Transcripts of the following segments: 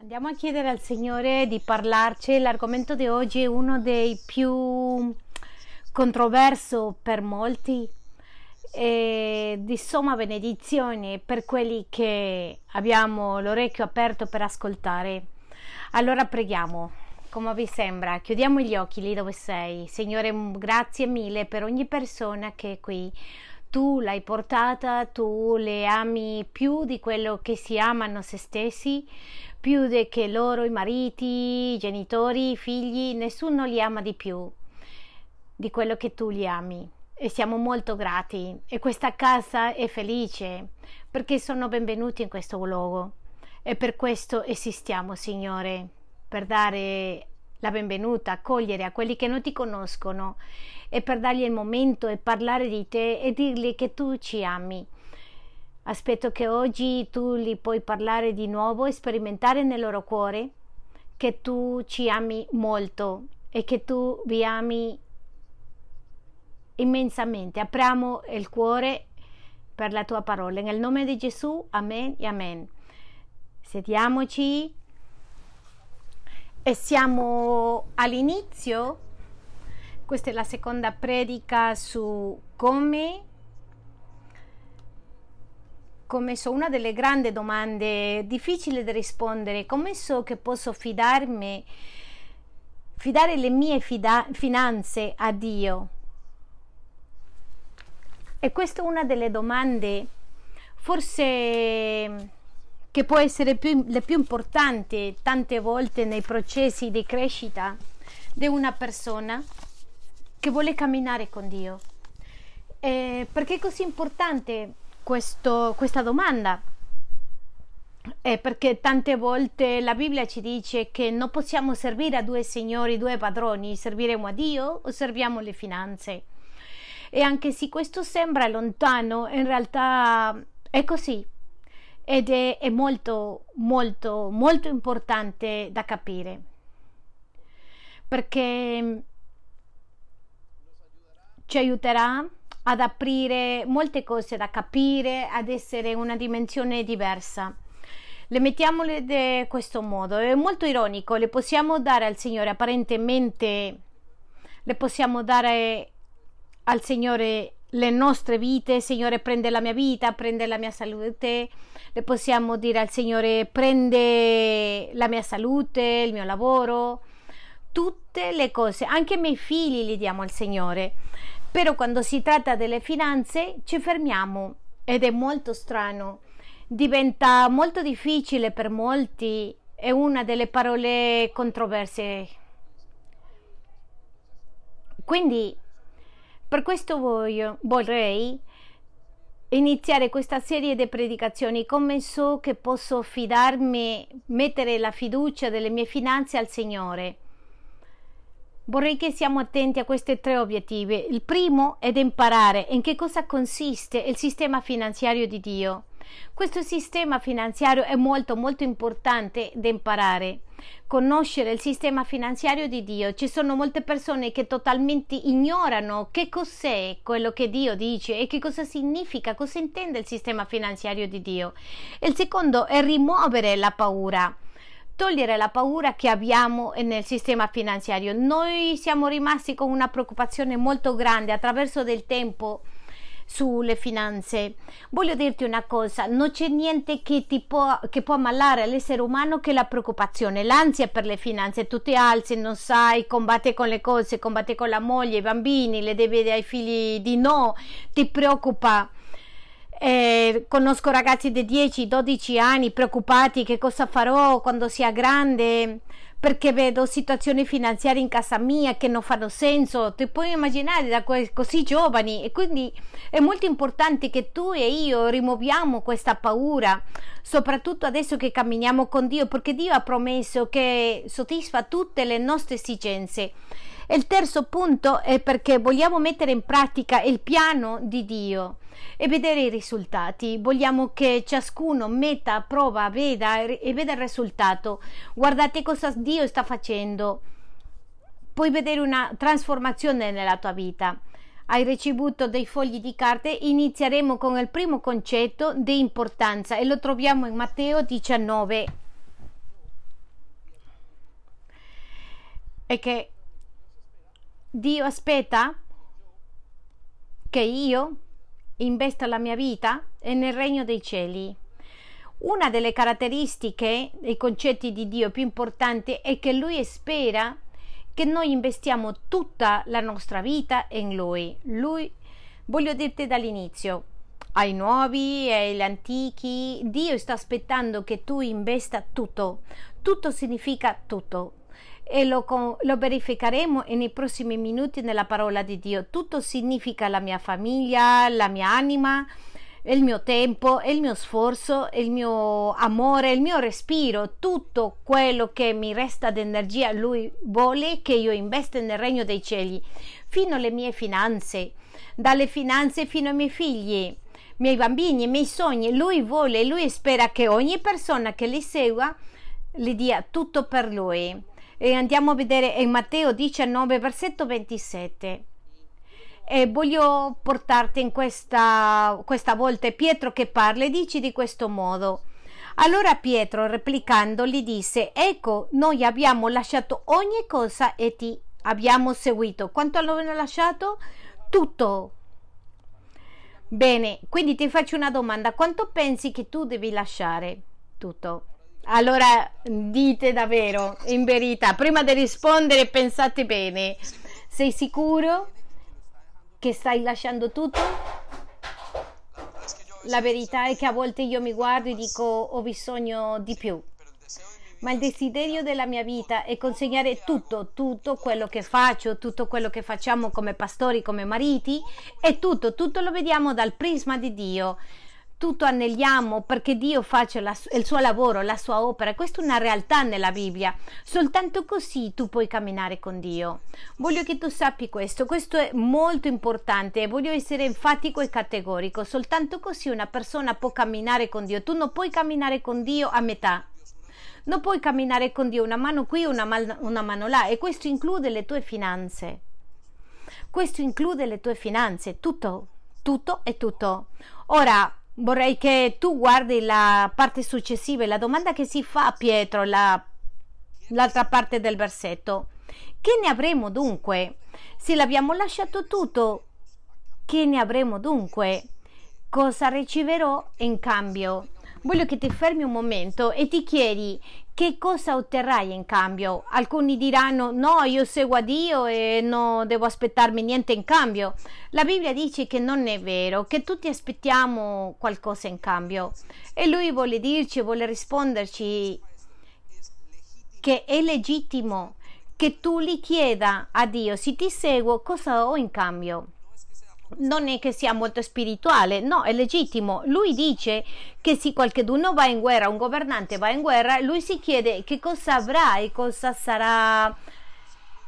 Andiamo a chiedere al Signore di parlarci. L'argomento di oggi è uno dei più controverso per molti e di somma benedizione per quelli che abbiamo l'orecchio aperto per ascoltare. Allora preghiamo. Come vi sembra? Chiudiamo gli occhi lì dove sei. Signore, grazie mille per ogni persona che è qui tu l'hai portata, tu le ami più di quello che si amano se stessi, più che loro, i mariti, i genitori, i figli, nessuno li ama di più di quello che tu li ami. E siamo molto grati e questa casa è felice perché sono benvenuti in questo luogo e per questo esistiamo, Signore, per dare la benvenuta, accogliere a quelli che non ti conoscono e per dargli il momento e parlare di te e dirgli che tu ci ami. Aspetto che oggi tu li puoi parlare di nuovo e sperimentare nel loro cuore che tu ci ami molto e che tu vi ami immensamente. Apriamo il cuore per la tua parola. Nel nome di Gesù, amen e amen. Sediamoci e siamo all'inizio. Questa è la seconda predica su come come so una delle grandi domande difficili da rispondere, come so che posso fidarmi fidare le mie fida- finanze a Dio? E questa è una delle domande forse che può essere più, le più importanti tante volte nei processi di crescita di una persona che vuole camminare con Dio. Eh, perché è così importante questo, questa domanda? Eh, perché tante volte la Bibbia ci dice che non possiamo servire a due signori, due padroni, serviremo a Dio o serviamo le finanze. E anche se questo sembra lontano, in realtà è così ed è, è molto, molto, molto importante da capire perché ci aiuterà ad aprire molte cose da capire, ad essere una dimensione diversa. Le mettiamole in questo modo, è molto ironico, le possiamo dare al Signore apparentemente, le possiamo dare al Signore le nostre vite, Signore prende la mia vita, prende la mia salute, le possiamo dire al Signore prende la mia salute, il mio lavoro, tutte le cose, anche i miei figli li diamo al Signore. Però quando si tratta delle finanze ci fermiamo ed è molto strano. Diventa molto difficile per molti, è una delle parole controverse. Quindi per questo voglio, vorrei iniziare questa serie di predicazioni come so che posso fidarmi, mettere la fiducia delle mie finanze al Signore. Vorrei che siamo attenti a questi tre obiettivi. Il primo è imparare in che cosa consiste il sistema finanziario di Dio. Questo sistema finanziario è molto molto importante da imparare. Conoscere il sistema finanziario di Dio. Ci sono molte persone che totalmente ignorano che cos'è quello che Dio dice e che cosa significa, cosa intende il sistema finanziario di Dio. Il secondo è rimuovere la paura togliere la paura che abbiamo nel sistema finanziario. Noi siamo rimasti con una preoccupazione molto grande attraverso del tempo sulle finanze. Voglio dirti una cosa, non c'è niente che, ti può, che può ammalare all'essere umano che la preoccupazione, l'ansia per le finanze. Tu ti alzi, non sai, combatte con le cose, combatte con la moglie, i bambini, le devi ai figli di no, ti preoccupa. Eh, conosco ragazzi di 10-12 anni preoccupati che cosa farò quando sia grande perché vedo situazioni finanziarie in casa mia che non fanno senso, ti puoi immaginare da così giovani e quindi è molto importante che tu e io rimuoviamo questa paura, soprattutto adesso che camminiamo con Dio, perché Dio ha promesso che soddisfa tutte le nostre esigenze. E il terzo punto è perché vogliamo mettere in pratica il piano di Dio e vedere i risultati. Vogliamo che ciascuno metta a prova, veda e veda il risultato. Guardate cosa Dio sta facendo. Puoi vedere una trasformazione nella tua vita. Hai ricevuto dei fogli di carte, inizieremo con il primo concetto di importanza e lo troviamo in Matteo 19. è che Dio aspetta che io investa la mia vita nel regno dei cieli. Una delle caratteristiche dei concetti di Dio più importanti è che Lui spera che noi investiamo tutta la nostra vita in Lui. Lui, voglio dirti dall'inizio, ai nuovi e agli antichi, Dio sta aspettando che tu investa tutto. Tutto significa tutto. E lo, lo, verificheremo nei prossimi minuti nella parola di Dio. Tutto significa la mia famiglia, la mia anima, il mio tempo, il mio sforzo, il mio amore, il mio respiro, tutto quello che mi resta di energia, lui vuole che io investa nel regno dei cieli, fino alle mie finanze, dalle finanze fino ai miei figli, miei bambini, i miei sogni. Lui vuole, lui spera che ogni persona che li segua gli dia tutto per lui. E andiamo a vedere in Matteo 19, versetto 27. E voglio portarti in questa, questa volta Pietro che parla e dice di questo modo. Allora Pietro, replicando, gli disse: Ecco, noi abbiamo lasciato ogni cosa e ti abbiamo seguito. Quanto avevano lasciato? Tutto. Bene, quindi ti faccio una domanda: quanto pensi che tu devi lasciare? Tutto. Allora dite davvero, in verità, prima di rispondere pensate bene. Sei sicuro che stai lasciando tutto? La verità è che a volte io mi guardo e dico ho bisogno di più ma il desiderio della mia vita è consegnare tutto, tutto quello che faccio, tutto quello che facciamo come pastori, come mariti, e tutto, tutto lo vediamo dal prisma di Dio. Tutto anelliamo perché Dio faccia la, il suo lavoro, la sua opera. Questa è una realtà nella Bibbia. Soltanto così tu puoi camminare con Dio. Voglio che tu sappi questo. Questo è molto importante. Voglio essere enfatico e categorico. Soltanto così una persona può camminare con Dio. Tu non puoi camminare con Dio a metà non puoi camminare con Dio una mano qui e una, man- una mano là e questo include le tue finanze. Questo include le tue finanze, tutto, tutto e tutto. Ora vorrei che tu guardi la parte successiva, la domanda che si fa a Pietro, la, l'altra parte del versetto. Che ne avremo dunque? Se l'abbiamo lasciato tutto, che ne avremo dunque? Cosa riceverò in cambio? Voglio che ti fermi un momento e ti chiedi che cosa otterrai in cambio. Alcuni diranno no, io seguo a Dio e non devo aspettarmi niente in cambio. La Bibbia dice che non è vero, che tutti aspettiamo qualcosa in cambio. E lui vuole dirci, vuole risponderci che è legittimo che tu gli chieda a Dio, se ti seguo, cosa ho in cambio? Non è che sia molto spirituale, no, è legittimo. Lui dice che se qualcuno va in guerra, un governante va in guerra, lui si chiede che cosa avrà e cosa sarà,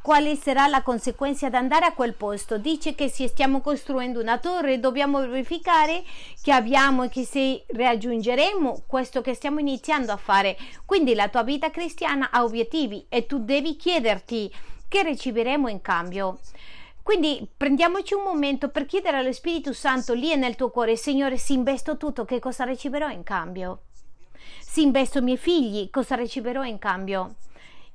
quale sarà la conseguenza di andare a quel posto. Dice che se stiamo costruendo una torre dobbiamo verificare che abbiamo e che se raggiungeremo questo che stiamo iniziando a fare. Quindi la tua vita cristiana ha obiettivi e tu devi chiederti che riceveremo in cambio. Quindi prendiamoci un momento per chiedere allo Spirito Santo lì nel tuo cuore, Signore, se investo tutto, che cosa riceverò in cambio? Se investo i miei figli, cosa riceverò in cambio?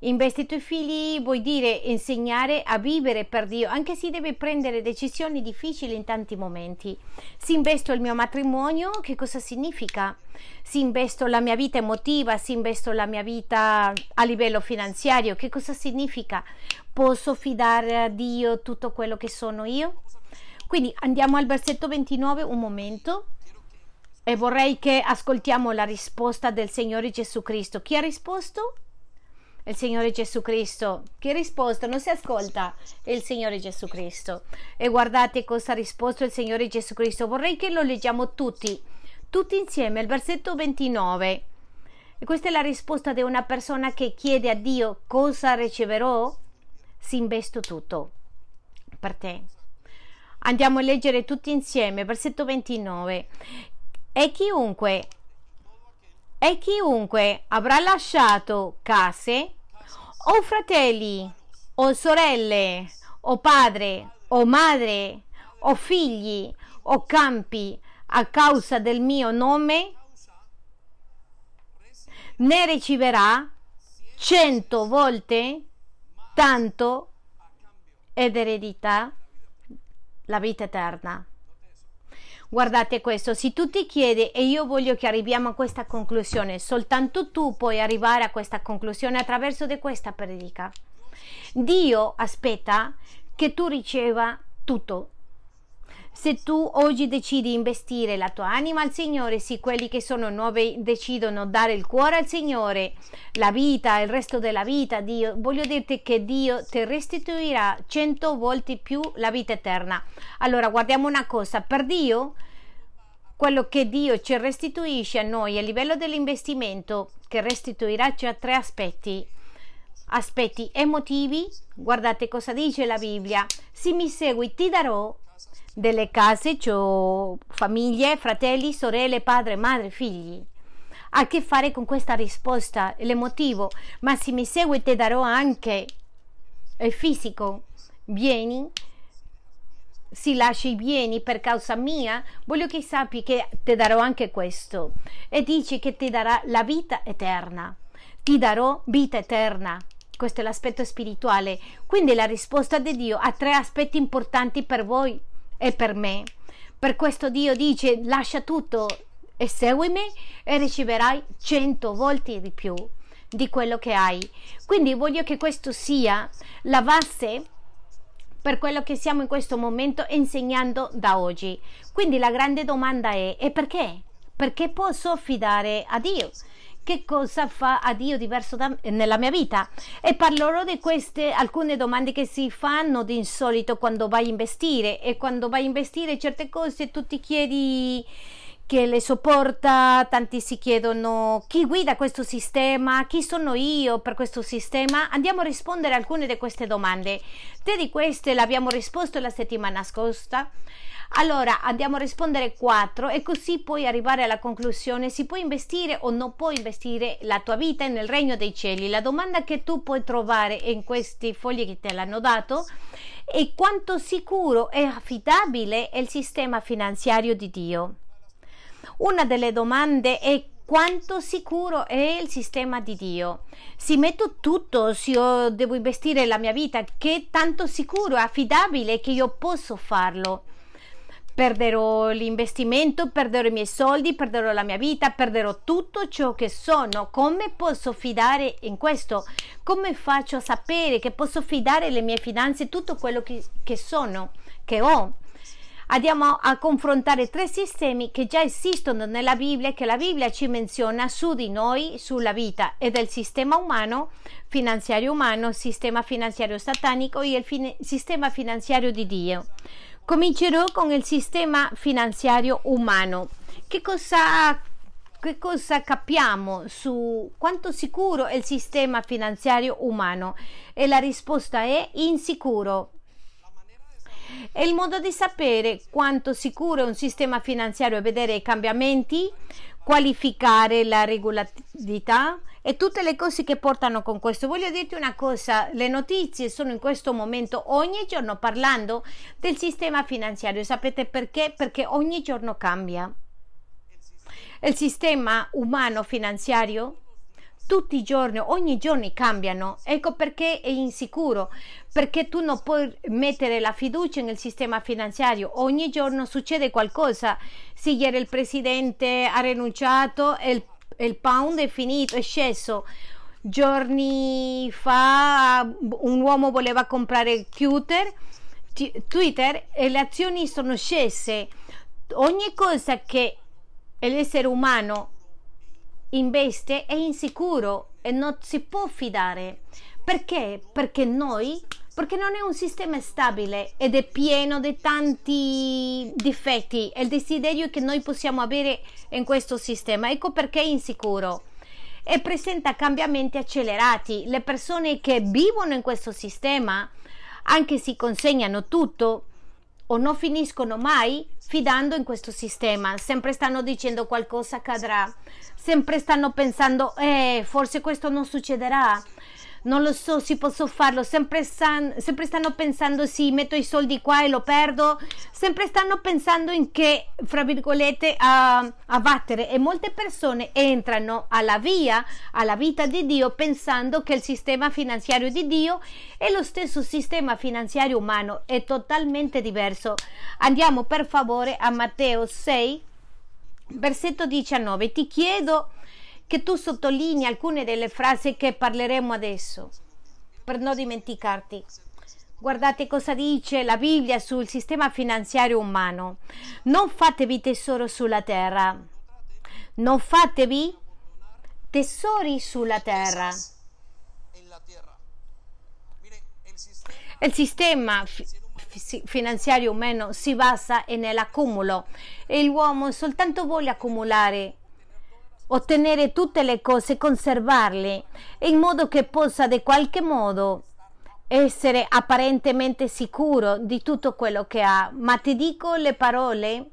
Investi i tuoi figli vuol dire insegnare a vivere per Dio, anche se deve prendere decisioni difficili in tanti momenti. Se investo il mio matrimonio, che cosa significa? Se investo la mia vita emotiva, se investo la mia vita a livello finanziario, che cosa significa? Posso fidare a Dio tutto quello che sono io? Quindi andiamo al versetto 29 un momento e vorrei che ascoltiamo la risposta del Signore Gesù Cristo. Chi ha risposto? Il Signore Gesù Cristo. Che risposta? Non si ascolta il Signore Gesù Cristo. E guardate cosa ha risposto il Signore Gesù Cristo. Vorrei che lo leggiamo tutti, tutti insieme, il versetto 29. E questa è la risposta di una persona che chiede a Dio cosa riceverò? Si investo tutto per te. Andiamo a leggere tutti insieme, versetto 29. E chiunque, e chiunque avrà lasciato case, o fratelli, o sorelle, o padre, o madre, o figli, o campi, a causa del mio nome, ne riceverà cento volte tanto ed eredità la vita eterna. Guardate questo, se tu ti chiedi e io voglio che arriviamo a questa conclusione, soltanto tu puoi arrivare a questa conclusione attraverso di questa predica. Dio aspetta che tu riceva tutto se tu oggi decidi investire la tua anima al Signore, sì, quelli che sono nuovi decidono dare il cuore al Signore, la vita, il resto della vita, Dio, voglio dirti che Dio ti restituirà cento volte più la vita eterna. Allora, guardiamo una cosa, per Dio, quello che Dio ci restituisce a noi a livello dell'investimento, che restituirà c'è tre aspetti aspetti emotivi, guardate cosa dice la Bibbia, se mi segui ti darò delle case, cioè famiglie, fratelli, sorelle, padre, madre, figli. Ha a che fare con questa risposta, l'emotivo, ma se mi segui ti darò anche il fisico. Vieni, si lasci vieni per causa mia, voglio che sappi che ti darò anche questo. E dice che ti darà la vita eterna. Ti darò vita eterna. Questo è l'aspetto spirituale. Quindi la risposta di Dio ha tre aspetti importanti per voi e per me. Per questo Dio dice lascia tutto e seguimi e riceverai cento volte di più di quello che hai. Quindi voglio che questo sia la base per quello che stiamo in questo momento insegnando da oggi. Quindi la grande domanda è e perché? Perché posso affidare a Dio? Che cosa fa a Dio diverso da, nella mia vita e parlerò di queste alcune domande che si fanno di insolito quando vai a investire e quando vai a investire certe cose tu ti chiedi che le sopporta, tanti si chiedono chi guida questo sistema, chi sono io per questo sistema. Andiamo a rispondere a alcune di queste domande. Te di queste le abbiamo risposto la settimana scorsa. Allora andiamo a rispondere 4 e così puoi arrivare alla conclusione si può investire o non può investire la tua vita nel regno dei cieli. La domanda che tu puoi trovare in questi fogli che te l'hanno dato è quanto sicuro e affidabile è il sistema finanziario di Dio. Una delle domande è quanto sicuro è il sistema di Dio. Se metto tutto, se io devo investire la mia vita, che tanto sicuro e affidabile che io posso farlo perderò l'investimento, perderò i miei soldi, perderò la mia vita, perderò tutto ciò che sono. Come posso fidare in questo? Come faccio a sapere che posso fidare le mie finanze, tutto quello che, che sono, che ho? Andiamo a confrontare tre sistemi che già esistono nella Bibbia, che la Bibbia ci menziona su di noi, sulla vita, ed è il sistema umano, finanziario umano, sistema finanziario satanico e il fine, sistema finanziario di Dio. Comincerò con il sistema finanziario umano. Che cosa, che cosa capiamo su quanto sicuro è il sistema finanziario umano? E la risposta è insicuro. E il modo di sapere quanto sicuro è un sistema finanziario è vedere i cambiamenti, qualificare la regolarità, e tutte le cose che portano con questo. Voglio dirti una cosa, le notizie sono in questo momento ogni giorno parlando del sistema finanziario. Sapete perché? Perché ogni giorno cambia. Il sistema umano finanziario tutti i giorni, ogni giorno cambiano. Ecco perché è insicuro, perché tu non puoi mettere la fiducia nel sistema finanziario. Ogni giorno succede qualcosa. Se ieri il presidente ha rinunciato il il pound è finito, è sceso. Giorni fa un uomo voleva comprare Twitter, Twitter e le azioni sono scese. Ogni cosa che l'essere umano investe è insicuro e non si può fidare. Perché? Perché noi perché non è un sistema stabile ed è pieno di tanti difetti. E il desiderio che noi possiamo avere in questo sistema. Ecco perché è insicuro. E presenta cambiamenti accelerati. Le persone che vivono in questo sistema, anche se consegnano tutto o non finiscono mai fidando in questo sistema, sempre stanno dicendo qualcosa accadrà, sempre stanno pensando, eh, forse questo non succederà non lo so se posso farlo, sempre, san, sempre stanno pensando sì, metto i soldi qua e lo perdo, sempre stanno pensando in che, fra virgolette, a, a battere. E molte persone entrano alla via, alla vita di Dio pensando che il sistema finanziario di Dio è lo stesso sistema finanziario umano, è totalmente diverso. Andiamo per favore a Matteo 6, versetto 19, ti chiedo che tu sottolinei alcune delle frasi che parleremo adesso, per non dimenticarti. Guardate cosa dice la Bibbia sul sistema finanziario umano. Non fatevi tesoro sulla terra. Non fatevi tesori sulla terra. Il sistema finanziario umano si basa nell'accumulo e l'uomo soltanto vuole accumulare ottenere tutte le cose, conservarle, in modo che possa di qualche modo essere apparentemente sicuro di tutto quello che ha. Ma ti dico le parole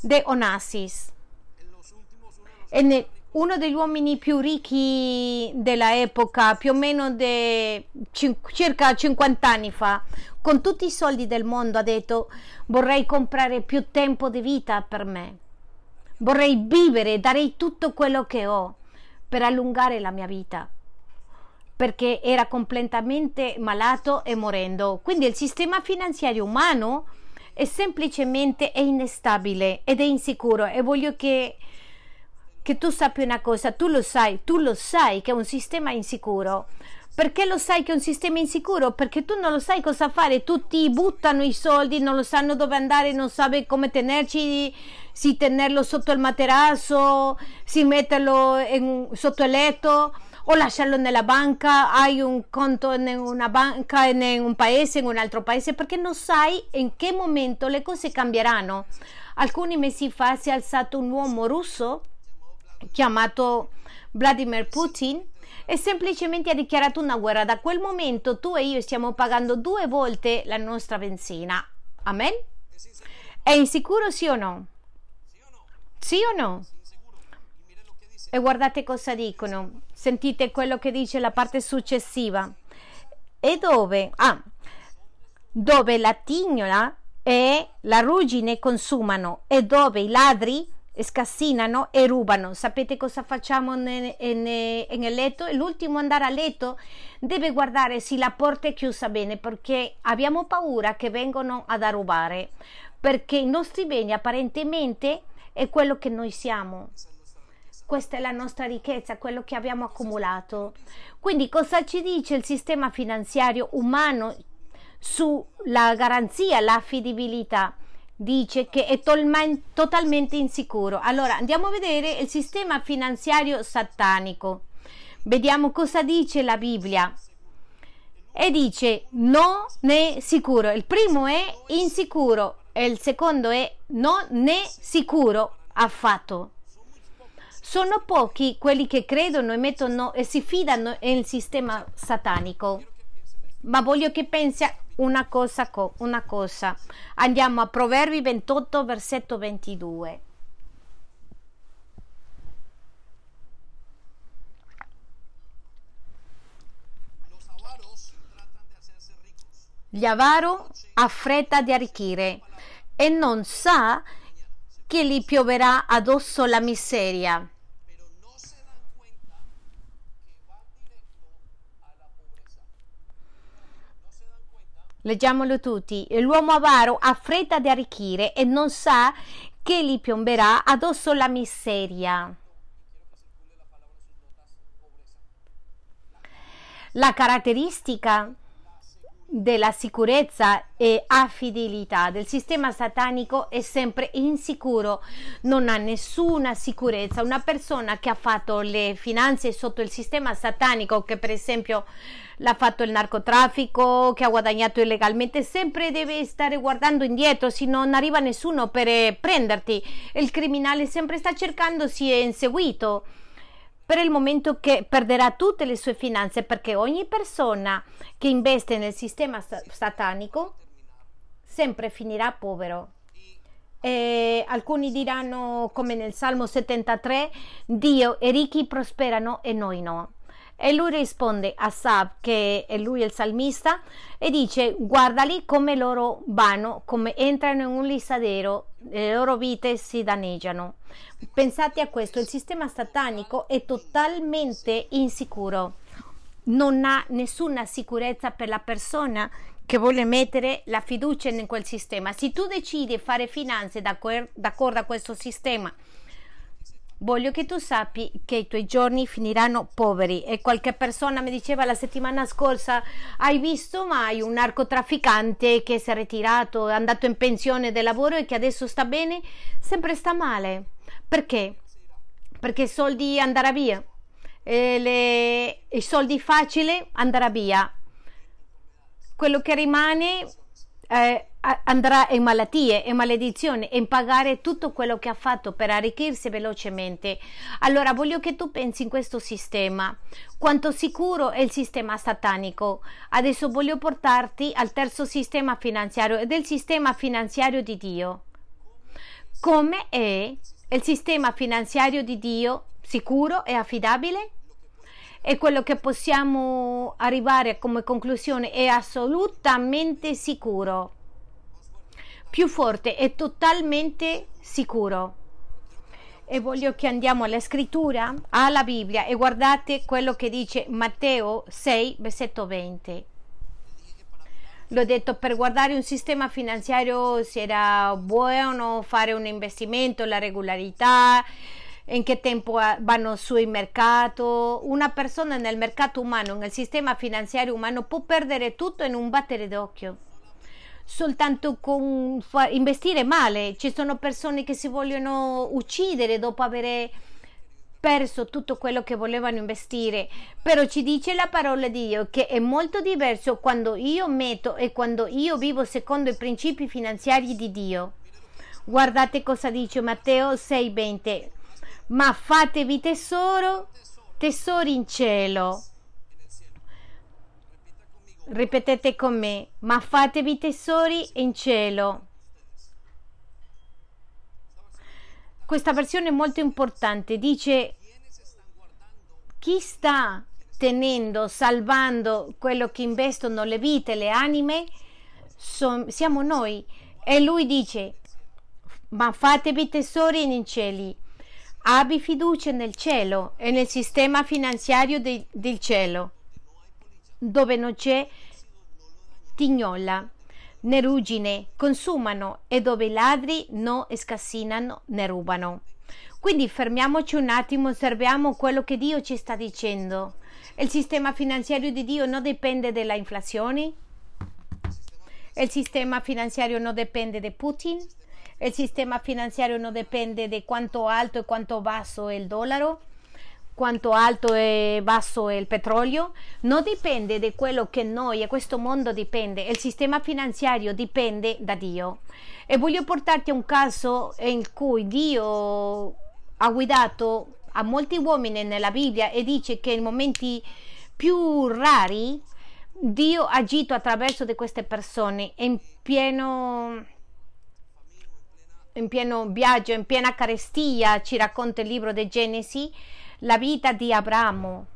di Onassis. È uno degli uomini più ricchi dell'epoca, più o meno di circa 50 anni fa, con tutti i soldi del mondo, ha detto vorrei comprare più tempo di vita per me Vorrei vivere, darei tutto quello che ho per allungare la mia vita perché era completamente malato e morendo. Quindi il sistema finanziario umano è semplicemente è instabile ed è insicuro e voglio che, che tu sappia una cosa, tu lo sai, tu lo sai che è un sistema insicuro. Perché lo sai che è un sistema insicuro? Perché tu non lo sai cosa fare, tutti buttano i soldi, non lo sanno dove andare, non sanno come tenerci, si tenerlo sotto il materasso, si metterlo in, sotto il letto o lasciarlo nella banca, hai un conto in una banca in un paese, in un altro paese, perché non sai in che momento le cose cambieranno. Alcuni mesi fa si è alzato un uomo russo chiamato Vladimir Putin e semplicemente ha dichiarato una guerra. Da quel momento tu e io stiamo pagando due volte la nostra benzina. Amen? È insicuro sì o no? Sì o no? E guardate cosa dicono. Sentite quello che dice la parte successiva. E dove? Ah, dove la tignola e la ruggine consumano e dove i ladri scassinano e rubano. Sapete cosa facciamo nel, letto? L'ultimo andare a letto deve guardare se la porta è chiusa bene perché abbiamo paura che vengano ad rubare perché i nostri beni apparentemente è quello che noi siamo. Questa è la nostra ricchezza, quello che abbiamo accumulato. Quindi cosa ci dice il sistema finanziario umano sulla garanzia, l'affidabilità? Dice che è tolman- totalmente insicuro. Allora andiamo a vedere il sistema finanziario satanico. Vediamo cosa dice la Bibbia. E dice non è sicuro. Il primo è insicuro e il secondo è non è sicuro affatto. Sono pochi quelli che credono e, mettono, e si fidano nel sistema satanico. Ma voglio che pensi una cosa, una cosa. Andiamo a Proverbi 28, versetto 22. Gli avaro ha fretta di arricchire e non sa che gli pioverà addosso la miseria. Leggiamolo tutti. L'uomo avaro ha fretta di arricchire e non sa che gli piomberà addosso la miseria. La caratteristica della sicurezza e affidabilità del sistema satanico è sempre insicuro, non ha nessuna sicurezza. Una persona che ha fatto le finanze sotto il sistema satanico, che per esempio l'ha fatto il narcotraffico, che ha guadagnato illegalmente, sempre deve stare guardando indietro, se non arriva nessuno per prenderti. Il criminale sempre sta cercando, si è inseguito per il momento che perderà tutte le sue finanze perché ogni persona che investe nel sistema satanico sempre finirà povero. E alcuni diranno come nel Salmo 73 Dio e ricchi prosperano e noi no. E lui risponde a Sab, che è lui il salmista, e dice: Guardali come loro vanno, come entrano in un lissadero, le loro vite si danneggiano. Pensate a questo: il sistema satanico è totalmente insicuro, non ha nessuna sicurezza per la persona che vuole mettere la fiducia in quel sistema. Se tu decidi di fare finanze d'accordo a questo sistema, Voglio che tu sappi che i tuoi giorni finiranno poveri e qualche persona mi diceva la settimana scorsa hai visto mai un narcotrafficante che si è ritirato, è andato in pensione del lavoro e che adesso sta bene? Sempre sta male. Perché? Perché i soldi andrà via. Le, I soldi facili andrà via. Quello che rimane eh, andrà in malattie e maledizioni e in pagare tutto quello che ha fatto per arricchirsi velocemente. Allora voglio che tu pensi in questo sistema, quanto sicuro è il sistema satanico. Adesso voglio portarti al terzo sistema finanziario ed è il sistema finanziario di Dio. Come è il sistema finanziario di Dio sicuro e affidabile? E quello che possiamo arrivare come conclusione è assolutamente sicuro più forte e totalmente sicuro. E voglio che andiamo alla scrittura, alla Bibbia e guardate quello che dice Matteo 6, versetto 20. L'ho detto per guardare un sistema finanziario se era buono fare un investimento, la regolarità, in che tempo vanno sui mercati. Una persona nel mercato umano, nel sistema finanziario umano, può perdere tutto in un battere d'occhio soltanto con investire male. Ci sono persone che si vogliono uccidere dopo aver perso tutto quello che volevano investire. Però ci dice la parola di Dio che è molto diverso quando io metto e quando io vivo secondo i principi finanziari di Dio. Guardate cosa dice Matteo 6:20. Ma fatevi tesoro, tesori in cielo Ripetete con me, ma fatevi tesori in cielo. Questa versione è molto importante, dice chi sta tenendo, salvando quello che investono le vite, le anime, son, siamo noi. E lui dice, ma fatevi tesori in cieli, abbi fiducia nel cielo e nel sistema finanziario de, del cielo dove non c'è tignola né ruggine consumano e dove i ladri non scassinano né rubano. Quindi fermiamoci un attimo, osserviamo quello che Dio ci sta dicendo. Il sistema finanziario di Dio non dipende dalla inflazione? Il sistema finanziario non dipende da Putin? Il sistema finanziario non dipende di quanto alto e quanto basso è il dollaro? quanto alto e basso è il petrolio, non dipende da quello che noi e questo mondo dipende, il sistema finanziario dipende da Dio. E voglio portarti a un caso in cui Dio ha guidato a molti uomini nella Bibbia e dice che in momenti più rari Dio ha agito attraverso di queste persone in pieno in pieno viaggio, in piena carestia, ci racconta il libro di Genesi la vita di Abramo,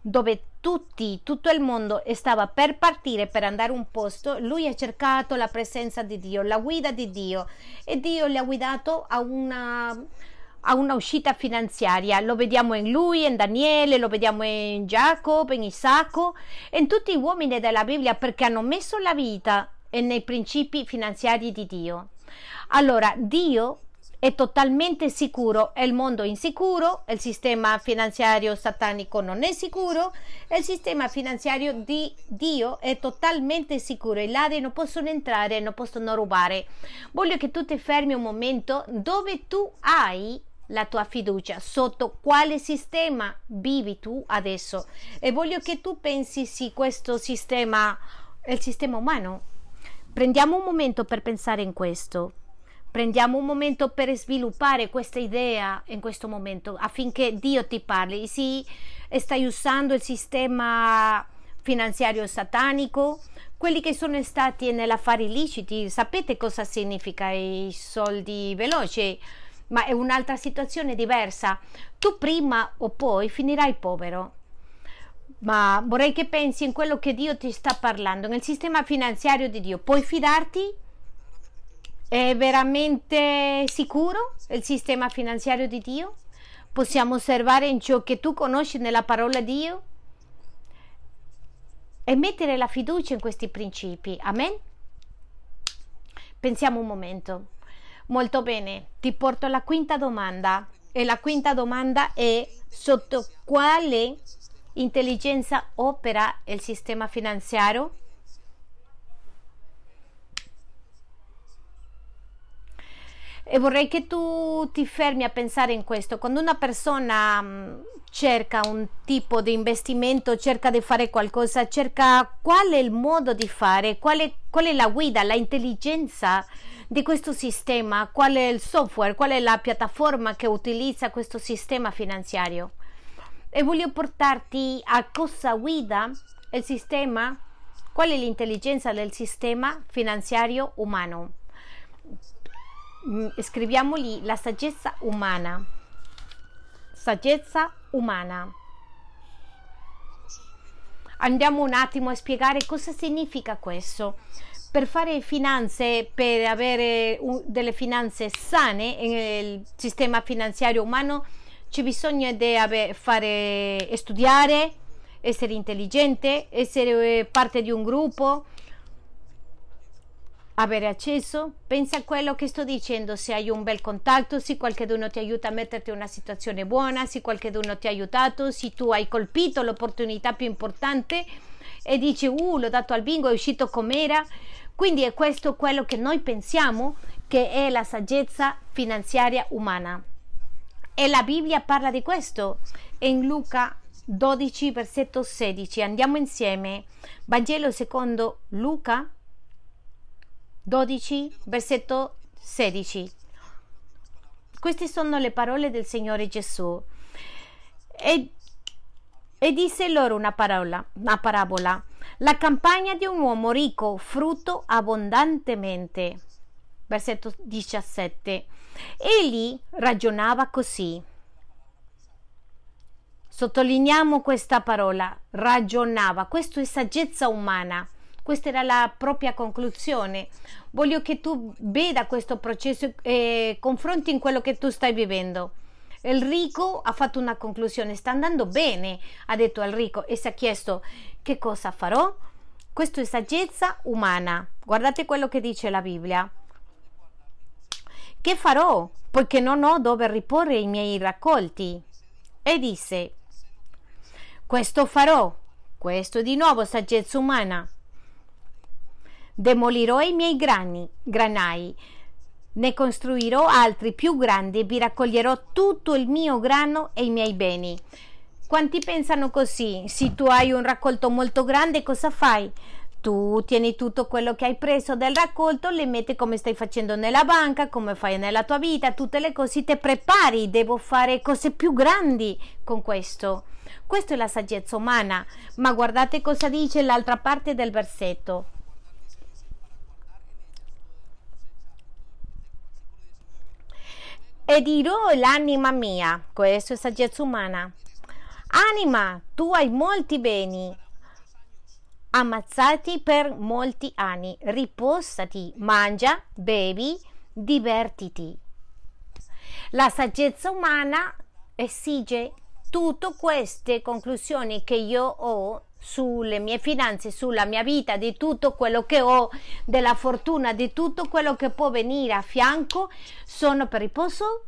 dove tutti, tutto il mondo stava per partire per andare a un posto, lui ha cercato la presenza di Dio, la guida di Dio e Dio gli ha guidato a una, a una uscita finanziaria. Lo vediamo in lui, in Daniele, lo vediamo in Giacobbe, in Isacco, in tutti gli uomini della Bibbia perché hanno messo la vita nei principi finanziari di Dio. Allora, Dio è totalmente sicuro, è il mondo insicuro, il sistema finanziario satanico non è sicuro, il sistema finanziario di Dio è totalmente sicuro, i ladri non possono entrare, non possono rubare. Voglio che tu ti fermi un momento dove tu hai la tua fiducia, sotto quale sistema vivi tu adesso e voglio che tu pensi se questo sistema il sistema umano. Prendiamo un momento per pensare in questo. Prendiamo un momento per sviluppare questa idea in questo momento affinché Dio ti parli. Sì, stai usando il sistema finanziario satanico, quelli che sono stati nell'affari illeciti, sapete cosa significa i soldi veloci, ma è un'altra situazione diversa. Tu prima o poi finirai povero. Ma vorrei che pensi in quello che Dio ti sta parlando, nel sistema finanziario di Dio. Puoi fidarti? È veramente sicuro il sistema finanziario di Dio? Possiamo osservare in ciò che tu conosci nella parola di Dio? E mettere la fiducia in questi principi. Amen? Pensiamo un momento. Molto bene, ti porto alla quinta domanda. E la quinta domanda è sotto quale intelligenza opera il sistema finanziario? E vorrei che tu ti fermi a pensare in questo. Quando una persona mm, cerca un tipo di investimento, cerca di fare qualcosa, cerca qual è il modo di fare, qual è, qual è la guida, la intelligenza di questo sistema, qual è il software, qual è la piattaforma che utilizza questo sistema finanziario. E voglio portarti a cosa guida il sistema, qual è l'intelligenza del sistema finanziario umano. Mm, scriviamoli la saggezza umana. Saggezza umana. Andiamo un attimo a spiegare cosa significa questo. Per fare finanze, per avere delle finanze sane nel sistema finanziario umano, c'è bisogno di fare, studiare, essere intelligente, essere parte di un gruppo, avere accesso. Pensa a quello che sto dicendo, se hai un bel contatto, se qualcuno ti aiuta a metterti in una situazione buona, se qualcuno ti ha aiutato, se tu hai colpito l'opportunità più importante e dici, uh, l'ho dato al bingo, è uscito com'era. Quindi è questo quello che noi pensiamo che è la saggezza finanziaria umana. E la Bibbia parla di questo in Luca 12, versetto 16. Andiamo insieme. Vangelo secondo Luca 12, versetto 16. Queste sono le parole del Signore Gesù. E, e disse loro una, parola, una parabola. La campagna di un uomo ricco frutto abbondantemente. Versetto 17. Egli ragionava così. Sottolineiamo questa parola, ragionava. Questo è saggezza umana. Questa era la propria conclusione. Voglio che tu veda questo processo e confronti in quello che tu stai vivendo. Il ricco ha fatto una conclusione, sta andando bene, ha detto al ricco e si è chiesto che cosa farò. Questo è saggezza umana. Guardate quello che dice la Bibbia. Che farò? Poiché non ho dove riporre i miei raccolti. E disse, questo farò. Questo di nuovo saggezza umana. Demolirò i miei grani, granai, ne costruirò altri più grandi e vi raccoglierò tutto il mio grano e i miei beni. Quanti pensano così? Se tu hai un raccolto molto grande, cosa fai? Tu tieni tutto quello che hai preso del raccolto, le metti come stai facendo nella banca, come fai nella tua vita, tutte le cose, ti prepari, devo fare cose più grandi con questo. Questa è la saggezza umana, ma guardate cosa dice l'altra parte del versetto. e dirò l'anima mia, questo è saggezza umana. Anima, tu hai molti beni, ammazzati per molti anni, riposati, mangia, bevi, divertiti. La saggezza umana esige tutte queste conclusioni che io ho sulle mie finanze, sulla mia vita, di tutto quello che ho, della fortuna, di tutto quello che può venire a fianco, sono per riposo,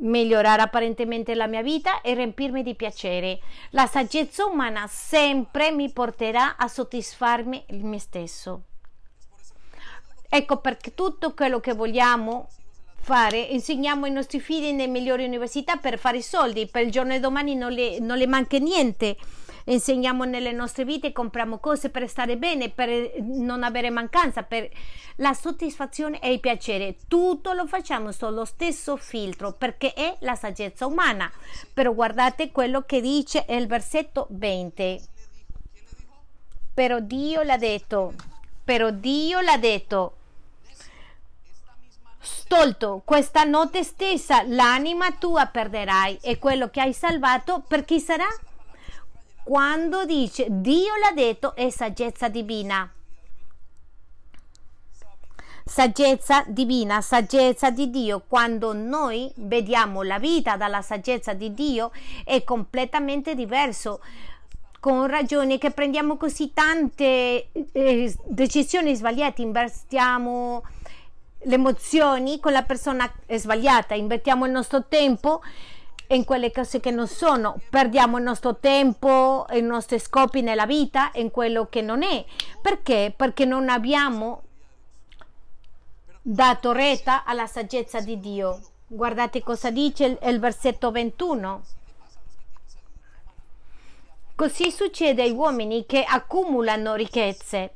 migliorare apparentemente la mia vita e riempirmi di piacere. La saggezza umana sempre mi porterà a soddisfarmi me stesso. Ecco perché tutto quello che vogliamo fare, insegniamo ai nostri figli nelle migliori università per fare i soldi, per il giorno di domani non le, non le manca niente insegniamo nelle nostre vite, compriamo cose per stare bene, per non avere mancanza, per la soddisfazione e il piacere. Tutto lo facciamo sullo stesso filtro perché è la saggezza umana. Però guardate quello che dice il versetto 20. Però Dio l'ha detto, però Dio l'ha detto. Stolto, questa notte stessa l'anima tua perderai e quello che hai salvato per chi sarà? Quando dice Dio l'ha detto è saggezza divina. Saggezza divina, saggezza di Dio. Quando noi vediamo la vita dalla saggezza di Dio è completamente diverso con ragione che prendiamo così tante eh, decisioni sbagliate, invertiamo le emozioni con la persona sbagliata, invertiamo il nostro tempo in quelle cose che non sono, perdiamo il nostro tempo, i nostri scopi nella vita in quello che non è. Perché? Perché non abbiamo dato retta alla saggezza di Dio. Guardate cosa dice il, il versetto 21. Così succede ai uomini che accumulano ricchezze.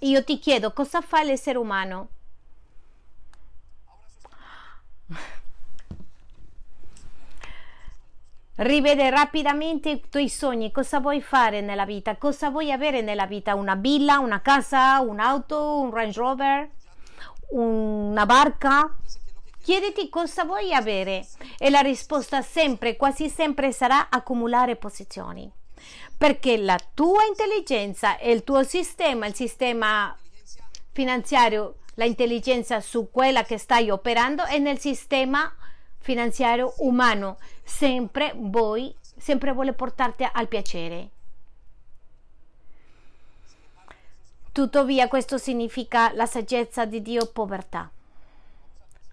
Io ti chiedo cosa fa l'essere umano? Rivede rapidamente i tuoi sogni, cosa vuoi fare nella vita, cosa vuoi avere nella vita, una villa, una casa, un'auto, un Range Rover, una barca. Chiediti cosa vuoi avere e la risposta sempre, quasi sempre sarà accumulare posizioni. Perché la tua intelligenza e il tuo sistema, il sistema finanziario, la intelligenza su quella che stai operando è nel sistema finanziario umano sempre voi sempre vuole portarti al piacere. Tuttavia questo significa la saggezza di Dio povertà.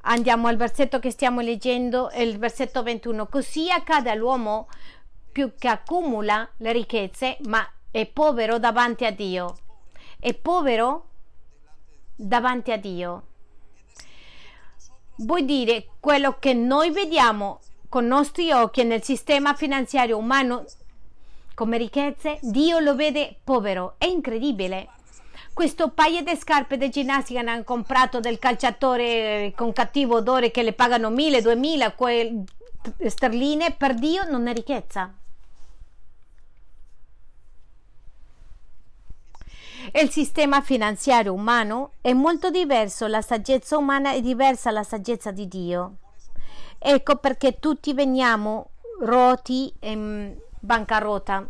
Andiamo al versetto che stiamo leggendo il versetto 21 così accade all'uomo più che accumula le ricchezze ma è povero davanti a Dio. È povero davanti a Dio. Vuol dire quello che noi vediamo con nostri occhi nel sistema finanziario umano come ricchezze, Dio lo vede povero. È incredibile. Questo paio di scarpe di ginnastica ne hanno comprato del calciatore con cattivo odore che le pagano 1000, 2000 sterline, per Dio non è ricchezza. il sistema finanziario umano è molto diverso, la saggezza umana è diversa dalla saggezza di Dio. Ecco perché tutti veniamo roti in bancarotta,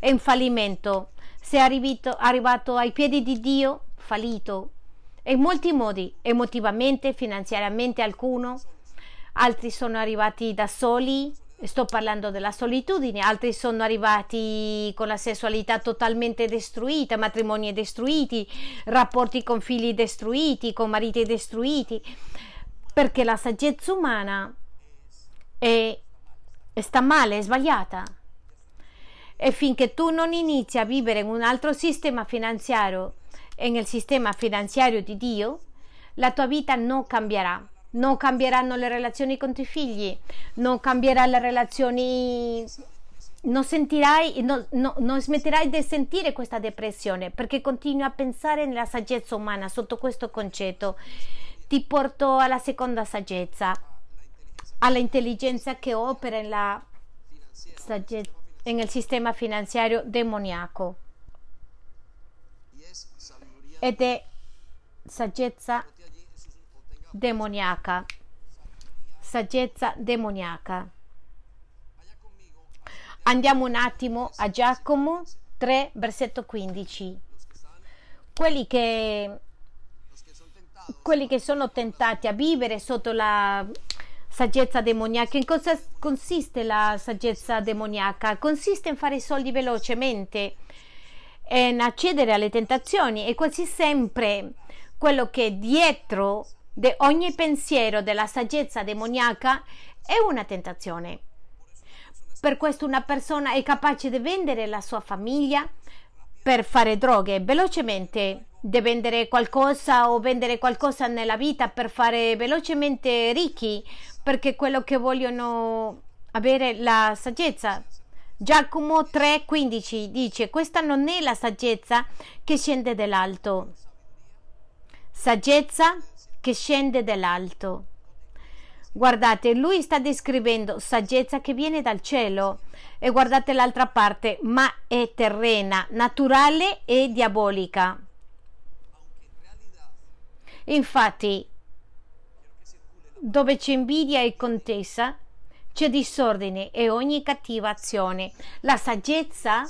in fallimento. Sei arrivato, arrivato ai piedi di Dio, fallito. In molti modi, emotivamente, finanziariamente alcuno, altri sono arrivati da soli, sto parlando della solitudine, altri sono arrivati con la sessualità totalmente destruita, matrimoni destruiti, rapporti con figli destruiti, con mariti destruiti, perché la saggezza umana è, sta male, è sbagliata. E finché tu non inizi a vivere in un altro sistema finanziario e nel sistema finanziario di Dio, la tua vita non cambierà non cambieranno le relazioni con i tuoi figli, non cambieranno le relazioni, non sentirai, no, no, non smetterai di sentire questa depressione perché continui a pensare nella saggezza umana sotto questo concetto. Ti porto alla seconda saggezza, alla intelligenza che opera nella saggezza, nel sistema finanziario demoniaco. Ed è saggezza demoniaca. Saggezza demoniaca. Andiamo un attimo a Giacomo 3, versetto 15. Quelli che, quelli che sono tentati a vivere sotto la saggezza demoniaca. In cosa consiste la saggezza demoniaca? Consiste in fare i soldi velocemente, in accedere alle tentazioni e quasi sempre quello che dietro di ogni pensiero della saggezza demoniaca è una tentazione. Per questo una persona è capace di vendere la sua famiglia per fare droghe velocemente, di vendere qualcosa o vendere qualcosa nella vita per fare velocemente ricchi, perché quello che vogliono avere la saggezza. Giacomo 3:15 dice: Questa non è la saggezza che scende dall'alto. Saggezza che scende dall'alto. Guardate, lui sta descrivendo saggezza che viene dal cielo e guardate l'altra parte, ma è terrena, naturale e diabolica. Infatti, dove c'è invidia e contesa, c'è disordine e ogni cattiva azione. La saggezza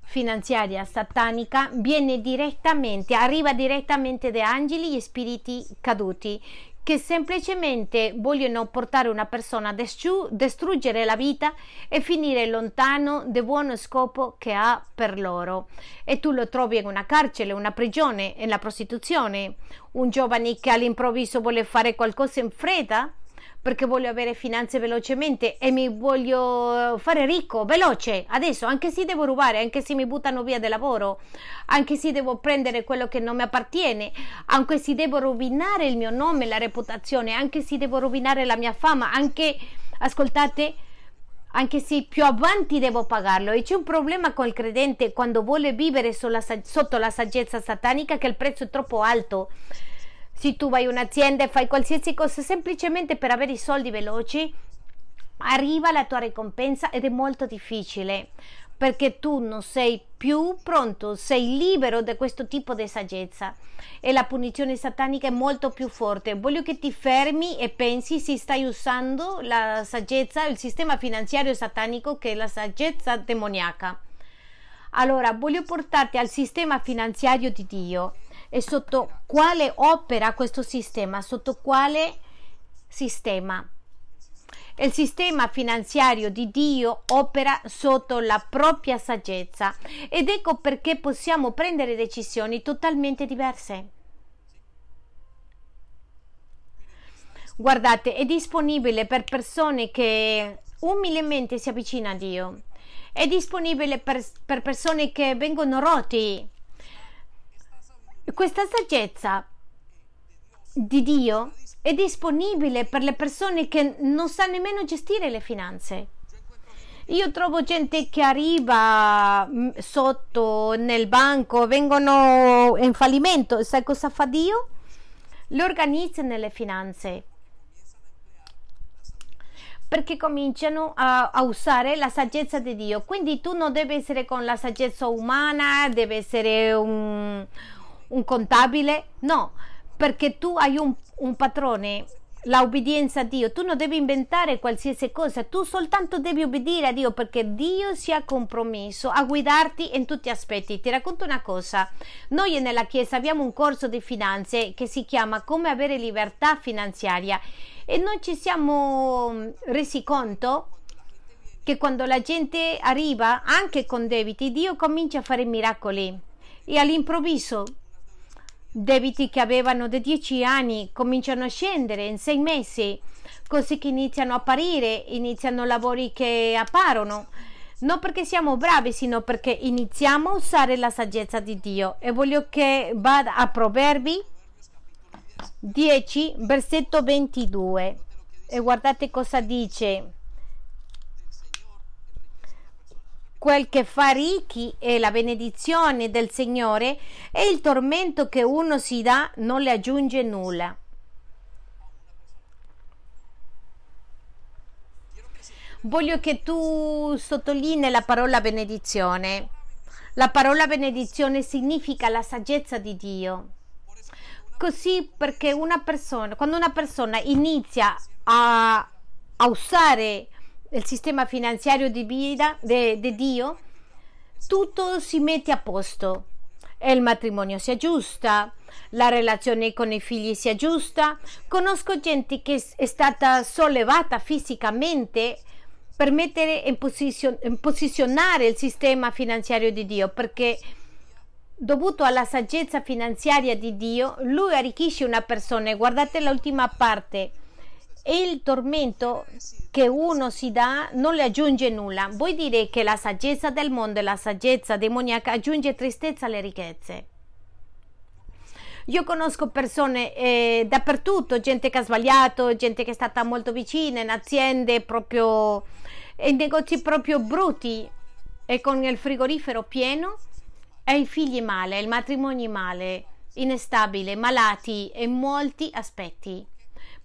finanziaria satanica viene direttamente, arriva direttamente da angeli e spiriti caduti che semplicemente vogliono portare una persona a distruggere la vita e finire lontano dal buono scopo che ha per loro. E tu lo trovi in una carcere, una prigione, nella prostituzione, un giovane che all'improvviso vuole fare qualcosa in fretta perché voglio avere finanze velocemente e mi voglio fare ricco veloce adesso, anche se devo rubare, anche se mi buttano via del lavoro, anche se devo prendere quello che non mi appartiene, anche se devo rovinare il mio nome, la reputazione, anche se devo rovinare la mia fama, anche ascoltate anche se più avanti devo pagarlo. E c'è un problema col credente quando vuole vivere sotto la saggezza satanica che il prezzo è troppo alto se tu vai in un'azienda e fai qualsiasi cosa semplicemente per avere i soldi veloci, arriva la tua ricompensa ed è molto difficile perché tu non sei più pronto, sei libero da questo tipo di saggezza e la punizione satanica è molto più forte. Voglio che ti fermi e pensi se stai usando la saggezza, il sistema finanziario satanico che è la saggezza demoniaca. Allora, voglio portarti al sistema finanziario di Dio e sotto quale opera questo sistema, sotto quale sistema. Il sistema finanziario di Dio opera sotto la propria saggezza ed ecco perché possiamo prendere decisioni totalmente diverse. Guardate, è disponibile per persone che umilmente si avvicinano a Dio. È disponibile per, per persone che vengono rotti questa saggezza di Dio è disponibile per le persone che non sanno nemmeno gestire le finanze. Io trovo gente che arriva mm, sotto nel banco, vengono in fallimento, sai cosa fa Dio? Le organizza nelle finanze perché cominciano a, a, usare la saggezza di Dio. Quindi tu non devi essere con la saggezza umana, deve essere un, un contabile, no, perché tu hai un, un padrone, la obbedienza a Dio, tu non devi inventare qualsiasi cosa, tu soltanto devi obbedire a Dio perché Dio si è compromesso a guidarti in tutti gli aspetti. Ti racconto una cosa, noi nella Chiesa abbiamo un corso di finanze che si chiama Come avere libertà finanziaria e noi ci siamo resi conto che quando la gente arriva anche con debiti, Dio comincia a fare miracoli e all'improvviso Debiti che avevano da dieci anni cominciano a scendere in sei mesi, così che iniziano a apparire, iniziano lavori che apparono. Non perché siamo bravi, sino perché iniziamo a usare la saggezza di Dio. E voglio che vada a Proverbi 10, versetto 22. E guardate cosa dice. Quel che fa ricchi è la benedizione del Signore e il tormento che uno si dà non le aggiunge nulla. Voglio che tu sottolinei la parola benedizione. La parola benedizione significa la saggezza di Dio. Così perché una persona, quando una persona inizia a, a usare del sistema finanziario di, vida, di Dio, tutto si mette a posto. E il matrimonio si aggiusta, la relazione con i figli si aggiusta. Conosco gente che è stata sollevata fisicamente per mettere in, posizion- in posizionare il sistema finanziario di Dio, perché dovuto alla saggezza finanziaria di Dio, lui arricchisce una persona. Guardate l'ultima parte e il tormento che uno si dà non le aggiunge nulla. Vuoi dire che la saggezza del mondo e la saggezza demoniaca aggiunge tristezza alle ricchezze? Io conosco persone eh, dappertutto, gente che ha sbagliato, gente che è stata molto vicina in aziende proprio, in negozi proprio brutti e con il frigorifero pieno e i figli male, il matrimonio male, instabile, malati in molti aspetti.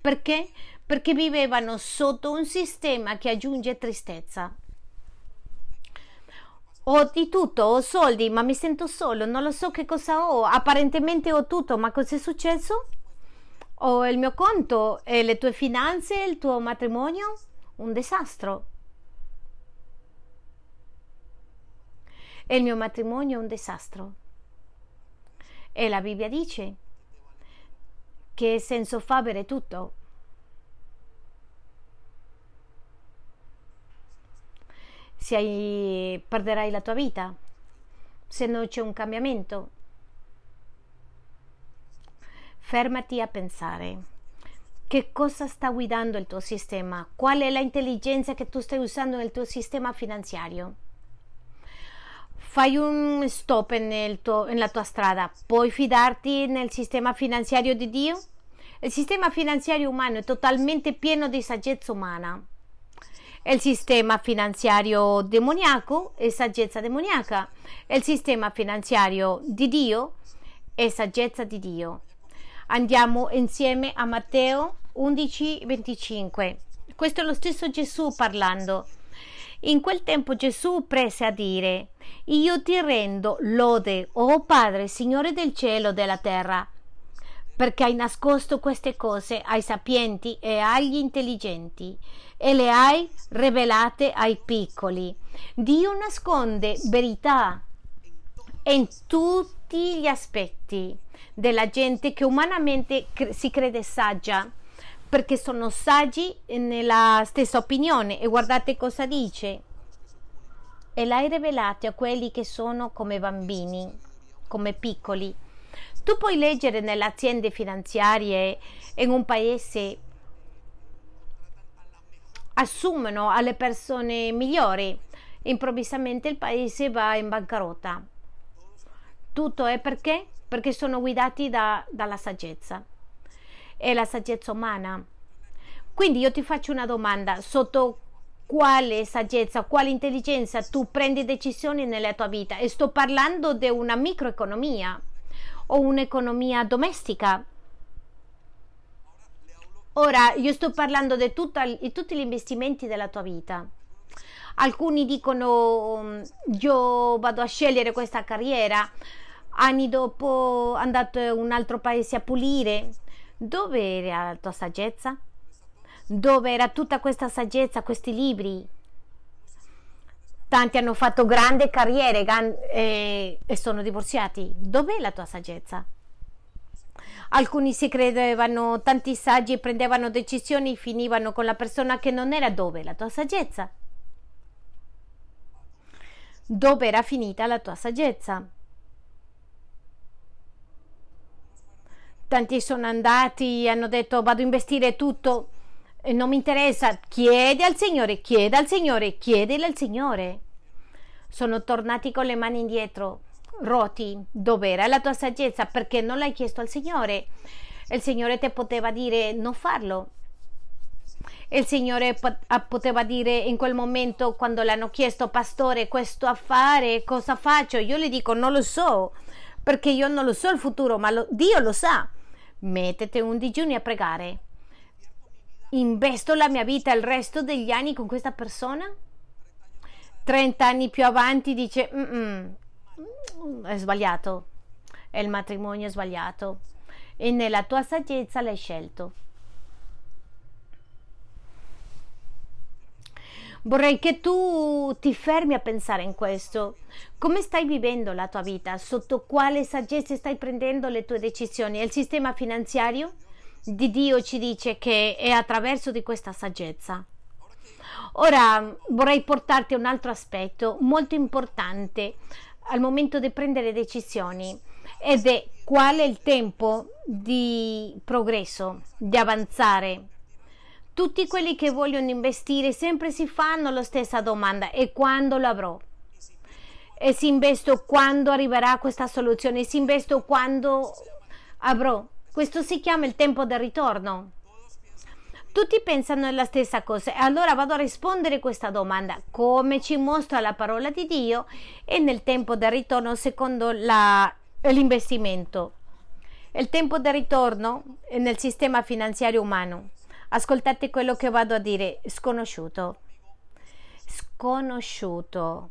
Perché? Perché vivevano sotto un sistema che aggiunge tristezza. Ho di tutto, ho soldi, ma mi sento solo, non lo so che cosa ho. Apparentemente ho tutto, ma cos'è successo? Ho il mio conto le tue finanze, il tuo matrimonio? un disastro. E il mio matrimonio è un disastro. E la Bibbia dice che senso fa avere tutto. Se hai, perderai la tua vita, se non c'è un cambiamento. Fermati a pensare che cosa sta guidando il tuo sistema, qual è l'intelligenza che tu stai usando nel tuo sistema finanziario. Fai un stop tuo, nella tua strada, puoi fidarti nel sistema finanziario di Dio? Il sistema finanziario umano è totalmente pieno di saggezza umana. Il sistema finanziario demoniaco è saggezza demoniaca. Il sistema finanziario di Dio è saggezza di Dio. Andiamo insieme a Matteo 11:25. Questo è lo stesso Gesù parlando. In quel tempo Gesù prese a dire: Io ti rendo lode, o oh Padre, Signore del cielo e della terra, perché hai nascosto queste cose ai sapienti e agli intelligenti e le hai rivelate ai piccoli. Dio nasconde verità in tutti gli aspetti della gente che umanamente si crede saggia perché sono saggi nella stessa opinione. E guardate cosa dice. E l'hai rivelato a quelli che sono come bambini come piccoli tu puoi leggere nelle aziende finanziarie in un paese assumono alle persone migliori improvvisamente il paese va in bancarotta tutto è perché perché sono guidati da, dalla saggezza è la saggezza umana. Quindi io ti faccio una domanda, sotto quale saggezza, quale intelligenza tu prendi decisioni nella tua vita? E sto parlando di una microeconomia o un'economia domestica. Ora, io sto parlando di, tutta, di tutti gli investimenti della tua vita. Alcuni dicono mm, io vado a scegliere questa carriera, anni dopo andato in un altro paese a pulire, dove era la tua saggezza? Dove era tutta questa saggezza, questi libri? Tanti hanno fatto grandi carriere gan- e, e sono divorziati. Dov'è la tua saggezza? Alcuni si credevano tanti saggi e prendevano decisioni e finivano con la persona che non era dove la tua saggezza. Dove era finita la tua saggezza? tanti sono andati, hanno detto vado a investire tutto e non mi interessa, chiede al Signore, chiede al Signore, chiedele al Signore. Sono tornati con le mani indietro, roti, dov'era la tua saggezza? Perché non l'hai chiesto al Signore? Il Signore ti poteva dire non farlo. Il Signore poteva dire in quel momento quando le hanno chiesto, pastore, questo affare, cosa faccio? Io le dico, non lo so, perché io non lo so il futuro, ma lo, Dio lo sa. Mettete un digiuno a pregare. Investo la mia vita il resto degli anni con questa persona? 30 anni più avanti dice Mm-mm, è sbagliato, è il matrimonio sbagliato e nella tua saggezza l'hai scelto. Vorrei che tu ti fermi a pensare in questo. Come stai vivendo la tua vita? Sotto quale saggezza stai prendendo le tue decisioni? Il sistema finanziario di Dio ci dice che è attraverso di questa saggezza. Ora vorrei portarti a un altro aspetto molto importante al momento di prendere decisioni ed è qual è il tempo di progresso, di avanzare tutti quelli che vogliono investire sempre si fanno la stessa domanda e quando lo avrò? E si investo quando arriverà questa soluzione? Si investo quando avrò? Questo si chiama il tempo del ritorno. Tutti pensano la stessa cosa e allora vado a rispondere a questa domanda. Come ci mostra la parola di Dio e nel tempo del ritorno secondo la, l'investimento? Il tempo del ritorno nel sistema finanziario umano Ascoltate quello che vado a dire, sconosciuto. Sconosciuto.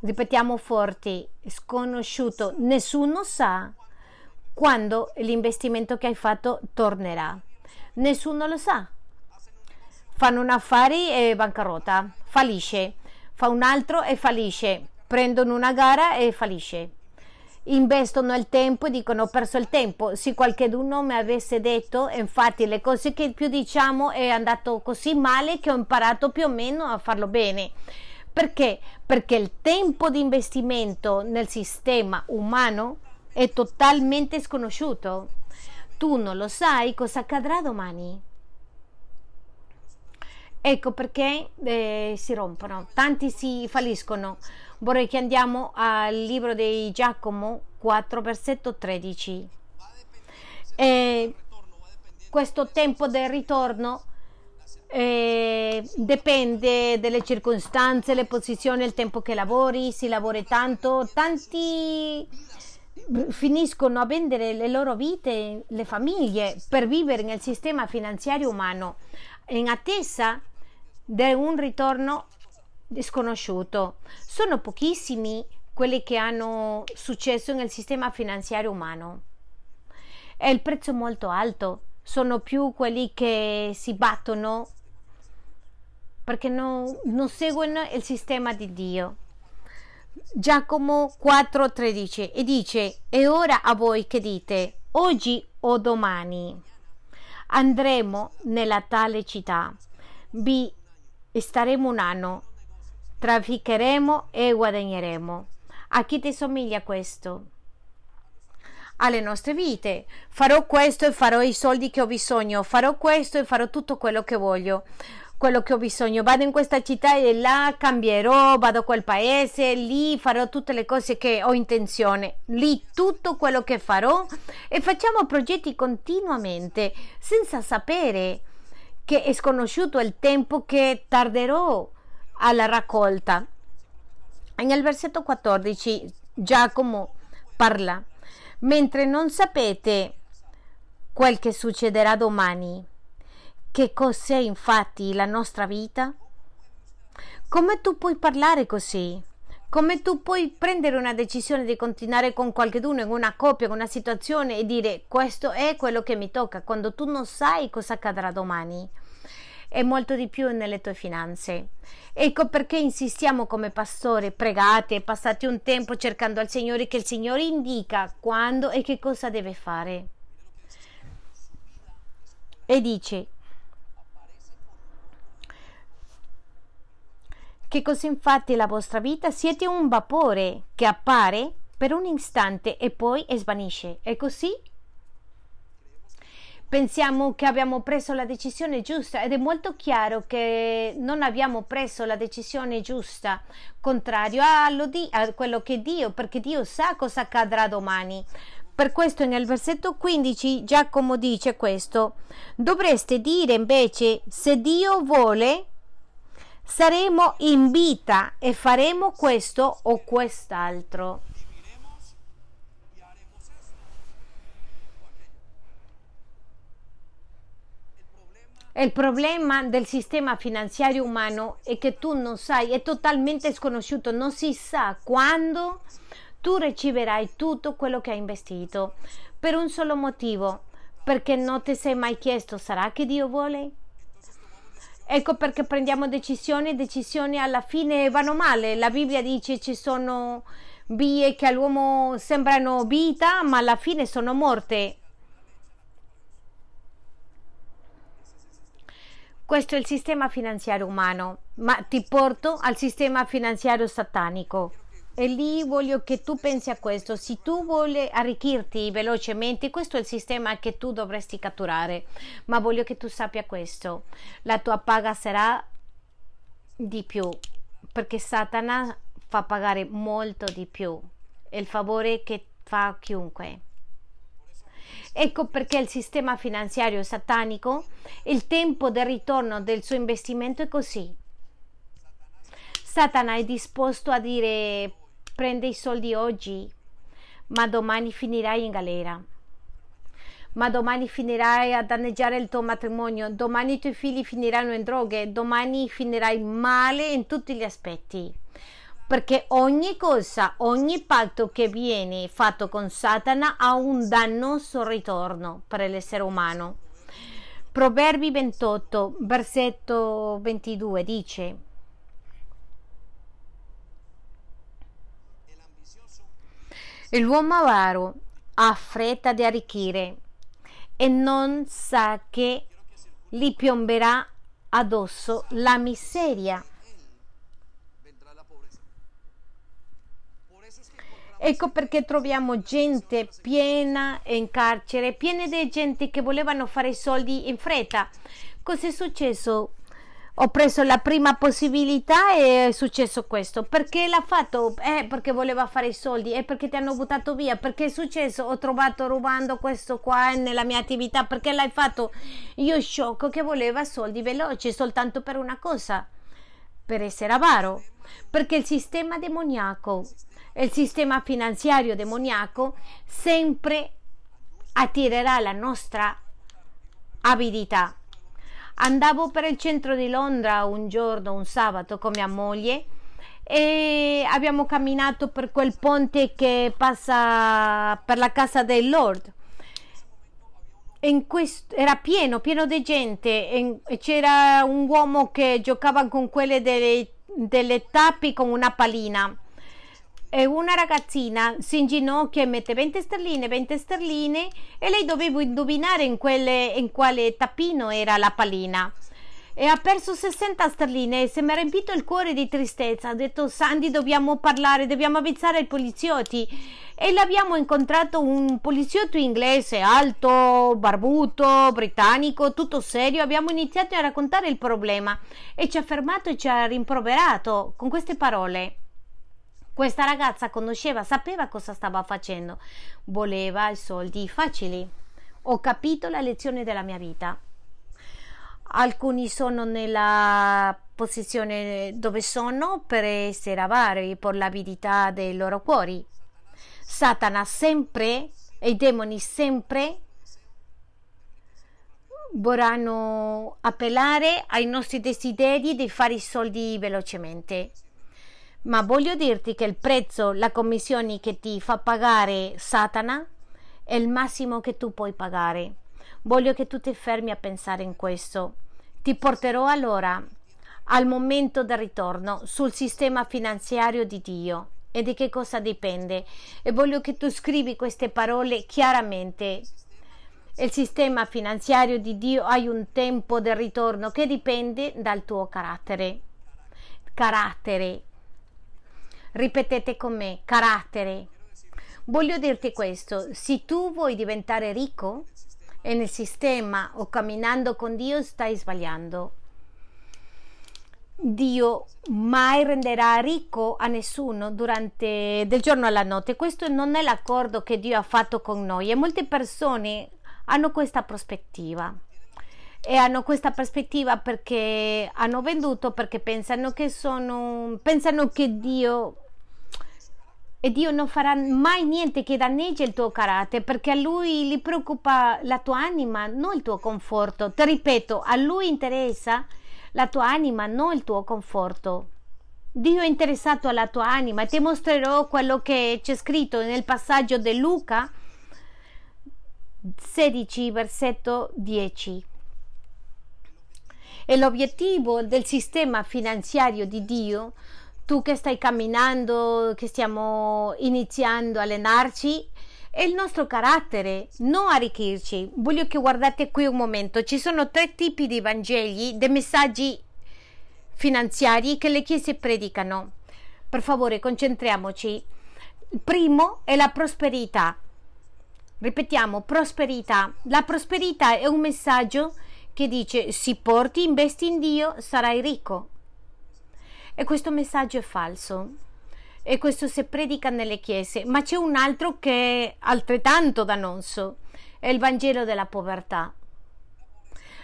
Ripetiamo forti, sconosciuto. Nessuno sa quando l'investimento che hai fatto tornerà. Nessuno lo sa. fanno un affare e bancarotta, fallisce, fa un altro e fallisce, prendono una gara e fallisce. Investono il tempo e dicono ho perso il tempo. Se qualcuno mi avesse detto, infatti le cose che più diciamo è andato così male che ho imparato più o meno a farlo bene. Perché? Perché il tempo di investimento nel sistema umano è totalmente sconosciuto. Tu non lo sai cosa accadrà domani. Ecco perché eh, si rompono, tanti si falliscono. Vorrei che andiamo al libro di Giacomo 4, versetto 13. E questo tempo del ritorno eh, dipende dalle circostanze, le posizioni, il tempo che lavori, si lavora tanto, tanti finiscono a vendere le loro vite, le famiglie per vivere nel sistema finanziario umano in attesa di un ritorno sconosciuto. Sono pochissimi quelli che hanno successo nel sistema finanziario umano. È il prezzo molto alto, sono più quelli che si battono perché non, non seguono il sistema di Dio. Giacomo 4:13 e dice: E ora a voi che dite, oggi o domani andremo nella tale città, vi staremo un anno, trafficheremo e guadagneremo. A chi ti somiglia questo? Alle nostre vite. Farò questo e farò i soldi che ho bisogno, farò questo e farò tutto quello che voglio quello che ho bisogno. Vado in questa città e là cambierò, vado a quel paese, lì farò tutte le cose che ho intenzione, lì tutto quello che farò e facciamo progetti continuamente senza sapere che è sconosciuto il tempo che tarderò alla raccolta. Nel versetto 14 Giacomo parla, mentre non sapete quel che succederà domani che cos'è infatti la nostra vita? Come tu puoi parlare così? Come tu puoi prendere una decisione di continuare con qualcuno in una coppia, in una situazione e dire questo è quello che mi tocca quando tu non sai cosa accadrà domani? E molto di più nelle tue finanze. Ecco perché insistiamo come pastore, pregate, passate un tempo cercando al Signore che il Signore indica quando e che cosa deve fare. E dice, che così infatti la vostra vita siete un vapore che appare per un istante e poi svanisce. E così pensiamo che abbiamo preso la decisione giusta ed è molto chiaro che non abbiamo preso la decisione giusta, contrario a, a quello che Dio, perché Dio sa cosa accadrà domani. Per questo nel versetto 15 Giacomo dice questo, dovreste dire invece se Dio vuole saremo in vita e faremo questo o quest'altro. Il problema del sistema finanziario umano è che tu non sai, è totalmente sconosciuto, non si sa quando tu riceverai tutto quello che hai investito per un solo motivo, perché non ti sei mai chiesto sarà che Dio vuole? Ecco perché prendiamo decisioni e decisioni alla fine vanno male. La Bibbia dice ci sono vie che all'uomo sembrano vita, ma alla fine sono morte. Questo è il sistema finanziario umano, ma ti porto al sistema finanziario satanico. E lì voglio che tu pensi a questo. Se tu vuoi arricchirti velocemente, questo è il sistema che tu dovresti catturare. Ma voglio che tu sappia questo. La tua paga sarà di più. Perché Satana fa pagare molto di più. È il favore che fa chiunque. Ecco perché il sistema finanziario satanico, il tempo del ritorno del suo investimento è così. Satana è disposto a dire prende i soldi oggi, ma domani finirai in galera. Ma domani finirai a danneggiare il tuo matrimonio, domani i tuoi figli finiranno in droghe, domani finirai male in tutti gli aspetti. Perché ogni cosa, ogni patto che viene fatto con Satana ha un dannoso ritorno per l'essere umano Proverbi 28, versetto 22 dice L'uomo avaro ha fretta di arricchire e non sa che gli piomberà addosso la miseria. Ecco perché troviamo gente piena in carcere, piena di gente che volevano fare soldi in fretta. Cos'è successo? Ho preso la prima possibilità e è successo questo. Perché l'ha fatto? Eh, perché voleva fare i soldi. E eh, perché ti hanno buttato via? Perché è successo? Ho trovato rubando questo qua nella mia attività. Perché l'hai fatto? Io sciocco che voleva soldi veloci soltanto per una cosa. Per essere avaro. Perché il sistema demoniaco il sistema finanziario demoniaco sempre attirerà la nostra abilità. Andavo per il centro di Londra un giorno, un sabato, con mia moglie e abbiamo camminato per quel ponte che passa per la casa del Lord. Questo, era pieno, pieno di gente. In, c'era un uomo che giocava con quelle delle, delle tappi con una palina e una ragazzina si inginocchia e mette 20 sterline, 20 sterline e lei doveva indovinare in, quelle, in quale tappino era la pallina e ha perso 60 sterline e se mi ha riempito il cuore di tristezza. Ha detto Sandy dobbiamo parlare, dobbiamo avvizzare i poliziotti e l'abbiamo incontrato un poliziotto inglese alto, barbuto, britannico, tutto serio. Abbiamo iniziato a raccontare il problema e ci ha fermato e ci ha rimproverato con queste parole. Questa ragazza conosceva, sapeva cosa stava facendo, voleva i soldi facili. Ho capito la lezione della mia vita. Alcuni sono nella posizione dove sono per essere avari, per l'abilità dei loro cuori. Satana sempre e i demoni sempre vorranno appellare ai nostri desideri di fare i soldi velocemente ma voglio dirti che il prezzo, la commissione che ti fa pagare Satana è il massimo che tu puoi pagare. Voglio che tu ti fermi a pensare in questo. Ti porterò allora al momento del ritorno sul sistema finanziario di Dio e di che cosa dipende. E voglio che tu scrivi queste parole chiaramente. Il sistema finanziario di Dio ha un tempo del ritorno che dipende dal tuo carattere. Carattere Ripetete con me, carattere. Voglio dirti questo, se tu vuoi diventare ricco nel sistema o camminando con Dio stai sbagliando. Dio mai renderà ricco a nessuno durante del giorno alla notte. Questo non è l'accordo che Dio ha fatto con noi e molte persone hanno questa prospettiva e hanno questa prospettiva perché hanno venduto perché pensano che sono pensano che Dio e Dio non farà mai niente che danneggia il tuo carattere perché a Lui gli preoccupa la tua anima, non il tuo conforto. Ti ripeto, a Lui interessa la tua anima, non il tuo conforto. Dio è interessato alla tua anima e ti mostrerò quello che c'è scritto nel passaggio di Luca 16, versetto 10. E l'obiettivo del sistema finanziario di Dio tu che stai camminando, che stiamo iniziando a allenarci, è il nostro carattere, non arricchirci. Voglio che guardate qui un momento, ci sono tre tipi di Vangeli, dei messaggi finanziari che le chiese predicano. Per favore, concentriamoci. Il primo è la prosperità. Ripetiamo, prosperità. La prosperità è un messaggio che dice: si porti, investi in Dio, sarai ricco. E questo messaggio è falso. E questo si predica nelle chiese. Ma c'è un altro che è altrettanto dannoso. È il Vangelo della povertà.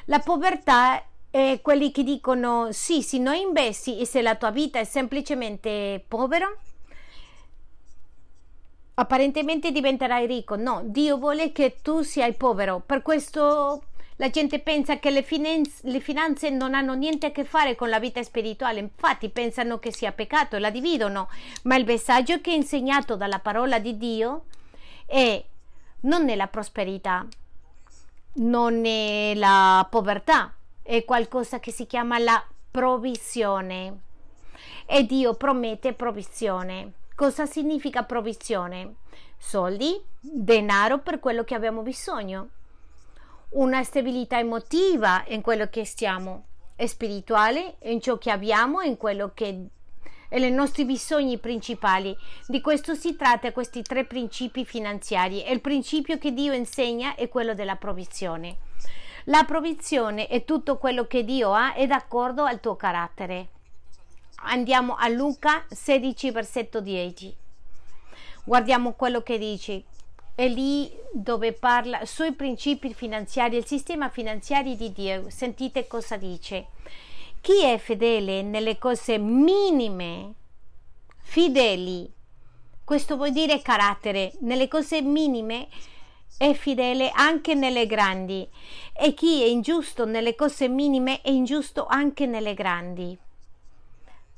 La povertà è quelli che dicono sì, se non investi e se la tua vita è semplicemente povera, apparentemente diventerai ricco. No, Dio vuole che tu sia povero. Per questo la gente pensa che le, finanze, le finanze non hanno niente a che fare con la vita spirituale, infatti pensano che sia peccato e la dividono, ma il messaggio che è insegnato dalla parola di Dio è non nella prosperità, non è la povertà, è qualcosa che si chiama la provvisione. E Dio promette provvisione. Cosa significa provvisione? Soldi, denaro per quello che abbiamo bisogno, una stabilità emotiva in quello che stiamo, spirituale in ciò che abbiamo, in quello che e nei nostri bisogni principali. Di questo si tratta questi tre principi finanziari e il principio che Dio insegna è quello della provvizione. La provvizione è tutto quello che Dio ha è d'accordo al tuo carattere. Andiamo a Luca 16, versetto 10. Guardiamo quello che dice. È lì dove parla sui principi finanziari, il sistema finanziario di Dio. Sentite cosa dice. Chi è fedele nelle cose minime, fedeli, questo vuol dire carattere, nelle cose minime è fedele anche nelle grandi e chi è ingiusto nelle cose minime è ingiusto anche nelle grandi,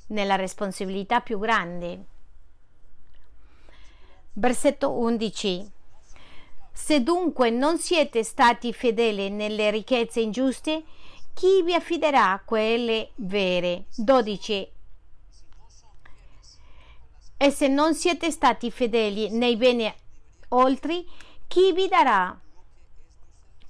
nella responsabilità più grande. Versetto 11. Se dunque non siete stati fedeli nelle ricchezze ingiuste, chi vi affiderà quelle vere? 12. E se non siete stati fedeli nei beni oltre, chi vi darà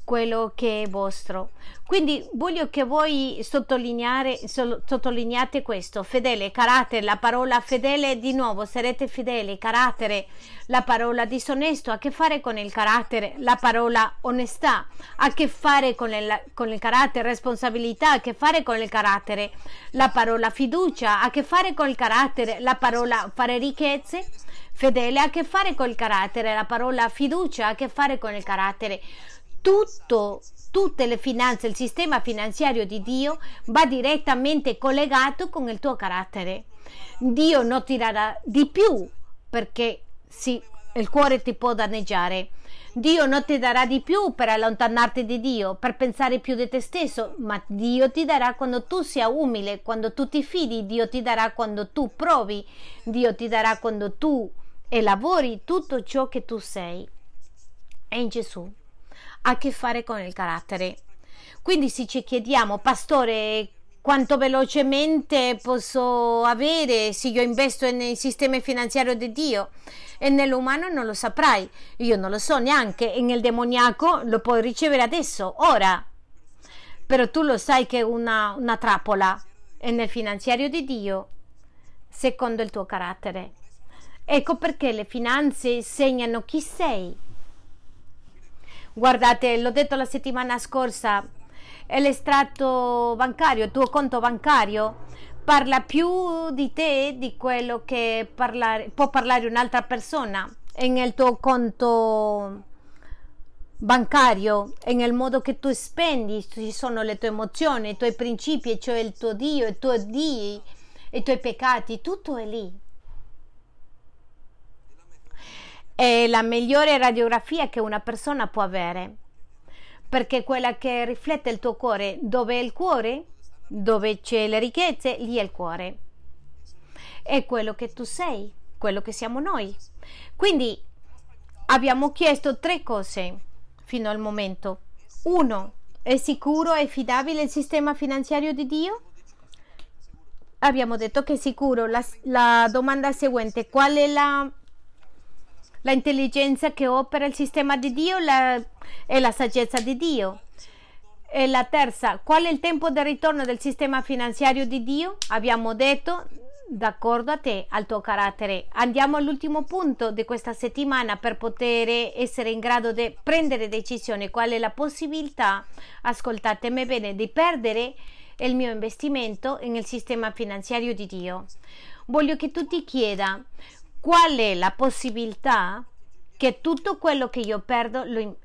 quello che è vostro. Quindi voglio che voi sottolineate questo, fedele, carattere, la parola fedele di nuovo, sarete fedeli, carattere, la parola disonesto, a che fare con il carattere, la parola onestà, a che fare con il, con il carattere, responsabilità, a che fare con il carattere, la parola fiducia, a che fare con il carattere, la parola fare ricchezze, fedele a che fare con il carattere, la parola fiducia a che fare con il carattere tutto, tutte le finanze, il sistema finanziario di Dio va direttamente collegato con il tuo carattere. Dio non ti darà di più perché sì, il cuore ti può danneggiare. Dio non ti darà di più per allontanarti di Dio, per pensare più di te stesso, ma Dio ti darà quando tu sia umile, quando tu ti fidi, Dio ti darà quando tu provi, Dio ti darà quando tu elabori tutto ciò che tu sei. È in Gesù a che fare con il carattere. Quindi se ci chiediamo, pastore, quanto velocemente posso avere se io investo nel sistema finanziario di Dio? E nell'umano non lo saprai, io non lo so neanche e nel demoniaco lo puoi ricevere adesso, ora, però tu lo sai che è una, una trappola. E nel finanziario di Dio secondo il tuo carattere. Ecco perché le finanze segnano chi sei Guardate, l'ho detto la settimana scorsa, l'estratto bancario, il tuo conto bancario parla più di te di quello che parlare, può parlare un'altra persona nel tuo conto bancario nel modo che tu spendi ci sono le tue emozioni, i tuoi principi, cioè il tuo Dio, i tuoi Dii, i tuoi peccati, tutto è lì. È la migliore radiografia che una persona può avere, perché è quella che riflette il tuo cuore. Dove è il cuore? Dove c'è le ricchezze, lì è il cuore. È quello che tu sei, quello che siamo noi. Quindi abbiamo chiesto tre cose fino al momento. Uno, è sicuro e affidabile il sistema finanziario di Dio? Abbiamo detto che è sicuro. La, la domanda seguente, qual è la la intelligenza che opera il sistema di Dio la, e la saggezza di Dio. E la terza, qual è il tempo di ritorno del sistema finanziario di Dio? Abbiamo detto d'accordo a te, al tuo carattere. Andiamo all'ultimo punto di questa settimana per poter essere in grado di prendere decisioni. Qual è la possibilità, ascoltatemi bene, di perdere il mio investimento nel sistema finanziario di Dio? Voglio che tu ti chieda qual è la possibilità che tutto quello che io perdo, lo,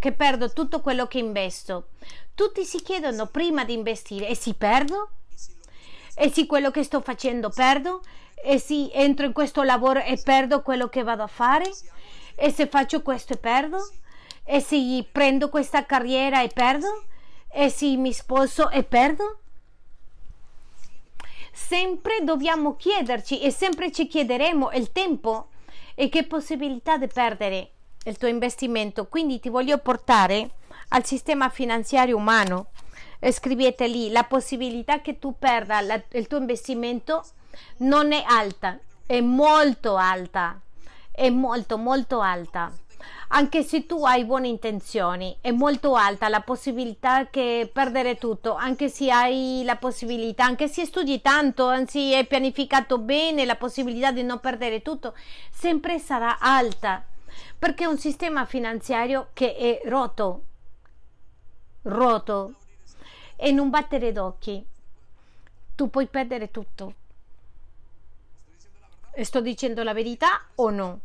che perdo tutto quello che investo. Tutti si chiedono prima di investire, e se perdo? E se quello che sto facendo perdo? E se entro in questo lavoro e perdo quello che vado a fare? E se faccio questo e perdo? E se prendo questa carriera e perdo? E se mi sposo e perdo? Sempre dobbiamo chiederci e sempre ci chiederemo il tempo e che possibilità di perdere il tuo investimento. Quindi ti voglio portare al sistema finanziario umano. Scrivete lì la possibilità che tu perda la, il tuo investimento non è alta, è molto alta, è molto molto alta anche se tu hai buone intenzioni, è molto alta la possibilità che perdere tutto, anche se hai la possibilità, anche se studi tanto, anzi hai pianificato bene la possibilità di non perdere tutto, sempre sarà alta, perché è un sistema finanziario che è rotto, rotto, e non battere d'occhi. Tu puoi perdere tutto sto dicendo la verità o no?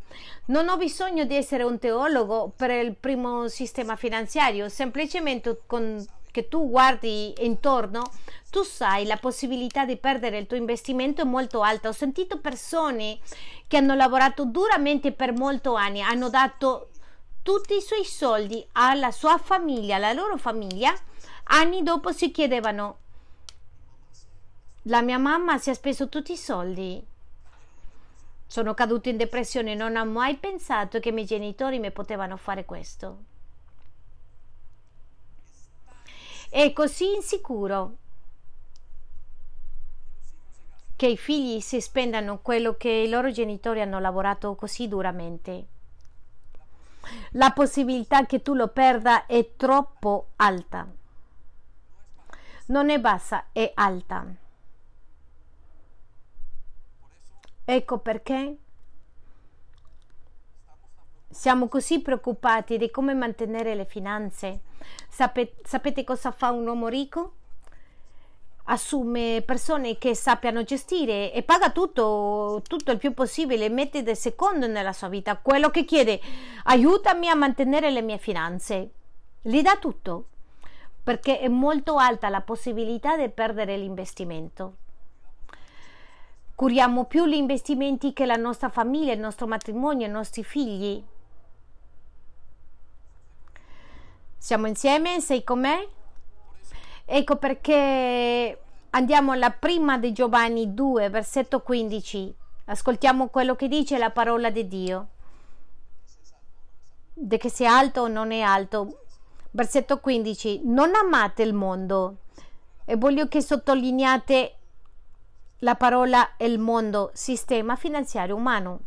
Non ho bisogno di essere un teologo per il primo sistema finanziario, semplicemente con che tu guardi intorno, tu sai la possibilità di perdere il tuo investimento è molto alta. Ho sentito persone che hanno lavorato duramente per molti anni, hanno dato tutti i suoi soldi alla sua famiglia, alla loro famiglia, anni dopo si chiedevano la mia mamma si è speso tutti i soldi sono caduto in depressione, non ho mai pensato che i miei genitori mi potevano fare questo. È così insicuro che i figli si spendano quello che i loro genitori hanno lavorato così duramente. La possibilità che tu lo perda è troppo alta. Non è bassa, è alta. Ecco perché siamo così preoccupati di come mantenere le finanze. Sapete, sapete cosa fa un uomo ricco? Assume persone che sappiano gestire e paga tutto, tutto il più possibile, mette del secondo nella sua vita. Quello che chiede, aiutami a mantenere le mie finanze. Gli dà tutto, perché è molto alta la possibilità di perdere l'investimento curiamo più gli investimenti che la nostra famiglia, il nostro matrimonio, i nostri figli. Siamo insieme? Sei con me? Ecco perché andiamo alla prima di Giovanni 2, versetto 15. Ascoltiamo quello che dice la parola di Dio. De che sia alto o non è alto. Versetto 15. Non amate il mondo. E voglio che sottolineate la parola il mondo, sistema finanziario umano.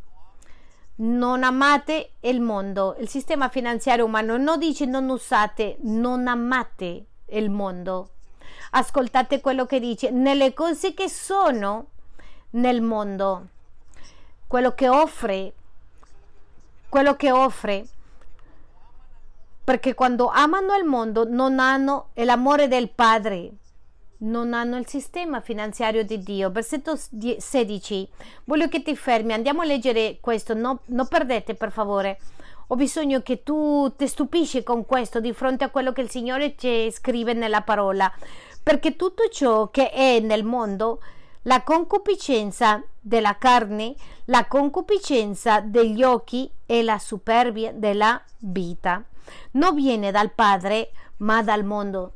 Non amate il mondo, il sistema finanziario umano. Non dice non usate, non amate il mondo. Ascoltate quello che dice, nelle cose che sono nel mondo, quello che offre, quello che offre, perché quando amano il mondo non hanno l'amore del Padre non hanno il sistema finanziario di Dio. Versetto 16. Voglio che ti fermi, andiamo a leggere questo, no, non perdete per favore. Ho bisogno che tu ti stupisci con questo di fronte a quello che il Signore ci scrive nella parola, perché tutto ciò che è nel mondo, la concupiscenza della carne, la concupiscenza degli occhi e la superbia della vita, non viene dal Padre, ma dal mondo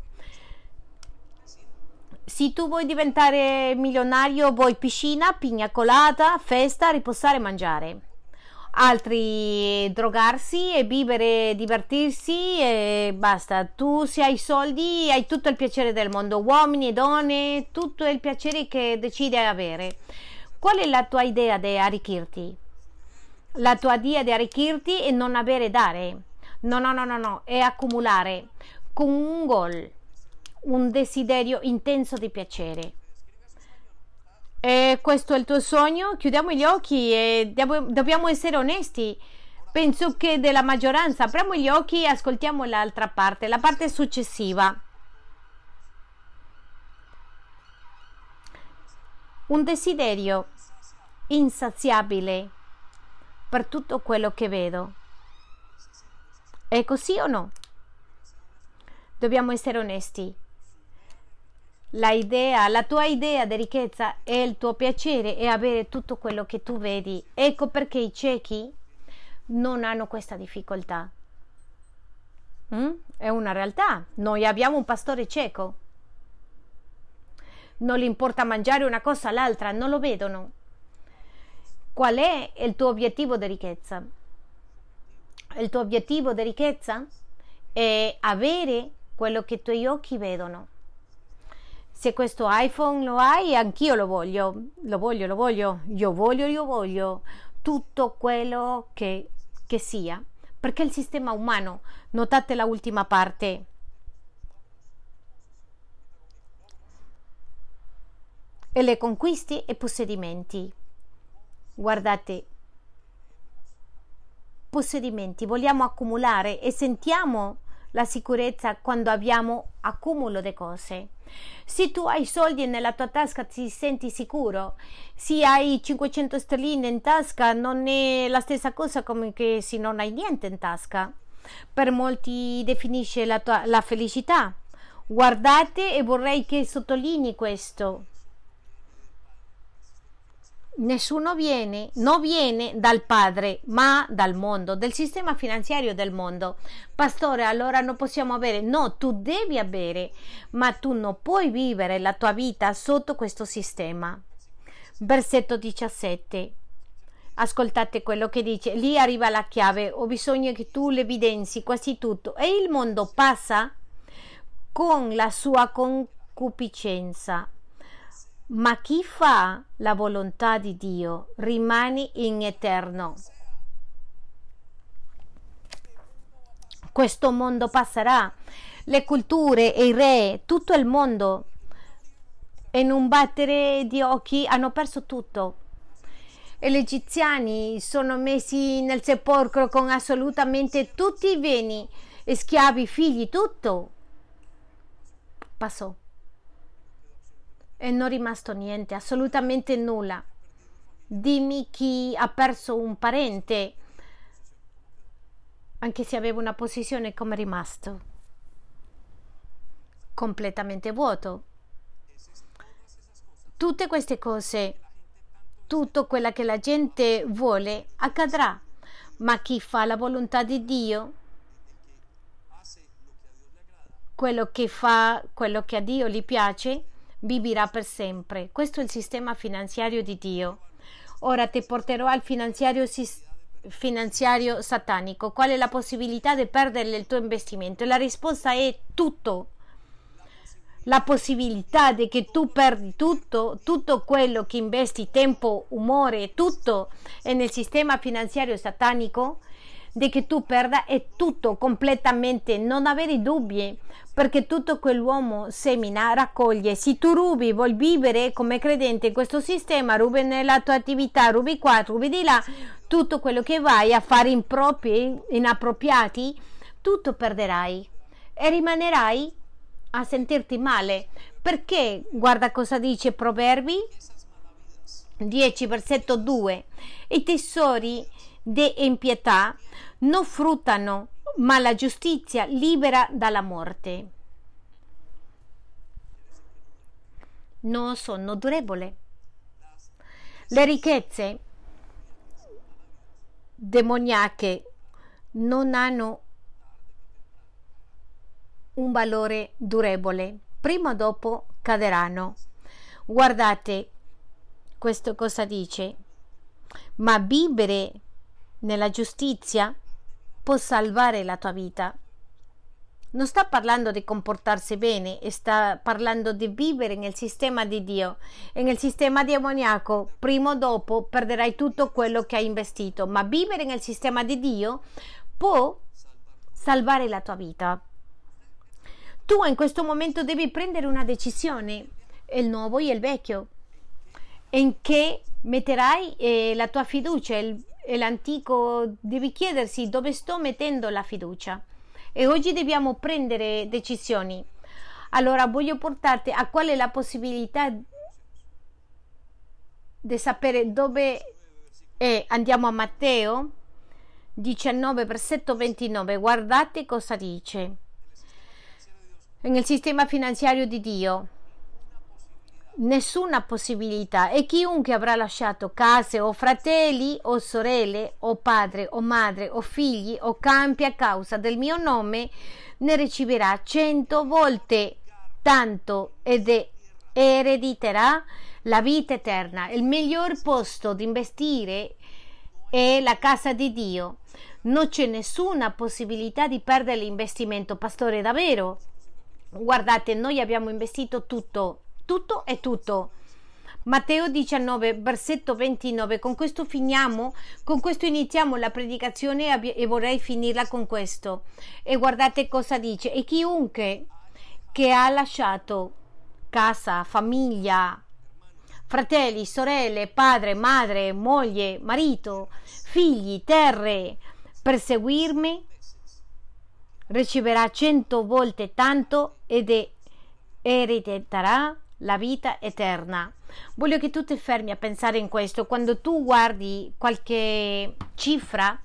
se tu vuoi diventare milionario, vuoi piscina, pigna colata, festa, riposare e mangiare. Altri drogarsi e vivere, divertirsi e basta. Tu se hai soldi hai tutto il piacere del mondo, uomini e donne, tutto il piacere che decidi di avere. Qual è la tua idea di arricchirti? La tua idea di arricchirti è non avere dare. No, no, no, no, no, è accumulare con un gol un desiderio intenso di piacere. E questo è il tuo sogno? Chiudiamo gli occhi e dobbiamo essere onesti. Penso che della maggioranza apriamo gli occhi e ascoltiamo l'altra parte, la parte successiva. Un desiderio insaziabile per tutto quello che vedo. È così o no? Dobbiamo essere onesti la idea, la tua idea di ricchezza è il tuo piacere e avere tutto quello che tu vedi. Ecco perché i ciechi non hanno questa difficoltà. Mm? È una realtà. Noi abbiamo un pastore cieco. Non gli importa mangiare una cosa all'altra, non lo vedono. Qual è il tuo obiettivo di ricchezza? Il tuo obiettivo di ricchezza è avere quello che i tuoi occhi vedono. Se questo iPhone lo hai, anch'io lo voglio, lo voglio, lo voglio, io voglio, io voglio tutto quello che, che sia. Perché il sistema umano, notate la ultima parte, e le conquiste e possedimenti. Guardate, possedimenti, vogliamo accumulare e sentiamo la sicurezza quando abbiamo accumulo di cose. Se tu hai soldi nella tua tasca ti senti sicuro, se hai 500 sterline in tasca non è la stessa cosa come che se non hai niente in tasca. Per molti definisce la, tua, la felicità. Guardate e vorrei che sottolinei questo nessuno viene, non viene dal padre, ma dal mondo, del sistema finanziario del mondo. Pastore, allora non possiamo avere, no, tu devi avere, ma tu non puoi vivere la tua vita sotto questo sistema. Versetto 17. Ascoltate quello che dice, lì arriva la chiave, ho bisogno che tu l'evidenzi quasi tutto e il mondo passa con la sua concupiscenza ma chi fa la volontà di Dio rimane in eterno. Questo mondo passerà, le culture e i re, tutto il mondo, in un battere di occhi hanno perso tutto. E gli egiziani sono messi nel sepolcro con assolutamente tutti i beni, schiavi, figli, tutto. Passò e non è rimasto niente, assolutamente nulla. Dimmi chi ha perso un parente, anche se aveva una posizione, come è rimasto? Completamente vuoto. Tutte queste cose, tutto quello che la gente vuole, accadrà, ma chi fa la volontà di Dio quello che fa quello che a Dio gli piace vivrà per sempre. Questo è il sistema finanziario di Dio. Ora ti porterò al finanziario, finanziario satanico. Qual è la possibilità di perdere il tuo investimento? La risposta è tutto. La possibilità di che tu perdi tutto, tutto quello che investi, tempo, umore, tutto è nel sistema finanziario satanico, di che tu perda è tutto completamente, non avere dubbi perché tutto quell'uomo semina, raccoglie. Se tu rubi, vuoi vivere come credente in questo sistema, rubi nella tua attività, rubi qua, rubi di là, tutto quello che vai a fare impropri, inappropriati, tutto perderai e rimanerai a sentirti male. Perché, guarda cosa dice Proverbi 10, versetto 2, i tesori di impietà non fruttano ma la giustizia libera dalla morte. Non sono durevole. Le ricchezze demoniache non hanno un valore durevole. Prima o dopo caderanno. Guardate questo cosa dice. Ma vivere nella giustizia può salvare la tua vita. Non sta parlando di comportarsi bene, sta parlando di vivere nel sistema di Dio e nel sistema demoniaco. Prima o dopo perderai tutto quello che hai investito, ma vivere nel sistema di Dio può salvare la tua vita. Tu in questo momento devi prendere una decisione, il nuovo e il vecchio, in che metterai eh, la tua fiducia, il, l'antico devi chiedersi dove sto mettendo la fiducia e oggi dobbiamo prendere decisioni. Allora voglio portarti a qual è la possibilità di sapere dove è. Andiamo a Matteo 19, versetto 29. Guardate cosa dice. Nel sistema finanziario di Dio nessuna possibilità e chiunque avrà lasciato case o fratelli o sorelle o padre o madre o figli o campi a causa del mio nome ne riceverà cento volte tanto ed erediterà la vita eterna. Il miglior posto di investire è la casa di Dio. non c'è nessuna possibilità di perdere l'investimento. Pastore, davvero? Guardate, noi abbiamo investito tutto, tutto e tutto. Matteo 19, versetto 29. Con questo finiamo, con questo iniziamo la predicazione e vorrei finirla con questo. E guardate cosa dice. E chiunque che ha lasciato casa, famiglia, fratelli, sorelle, padre, madre, moglie, marito, figli, terre, per seguirmi, riceverà cento volte tanto ed erediterà la vita eterna. Voglio che tu ti fermi a pensare in questo. Quando tu guardi qualche cifra,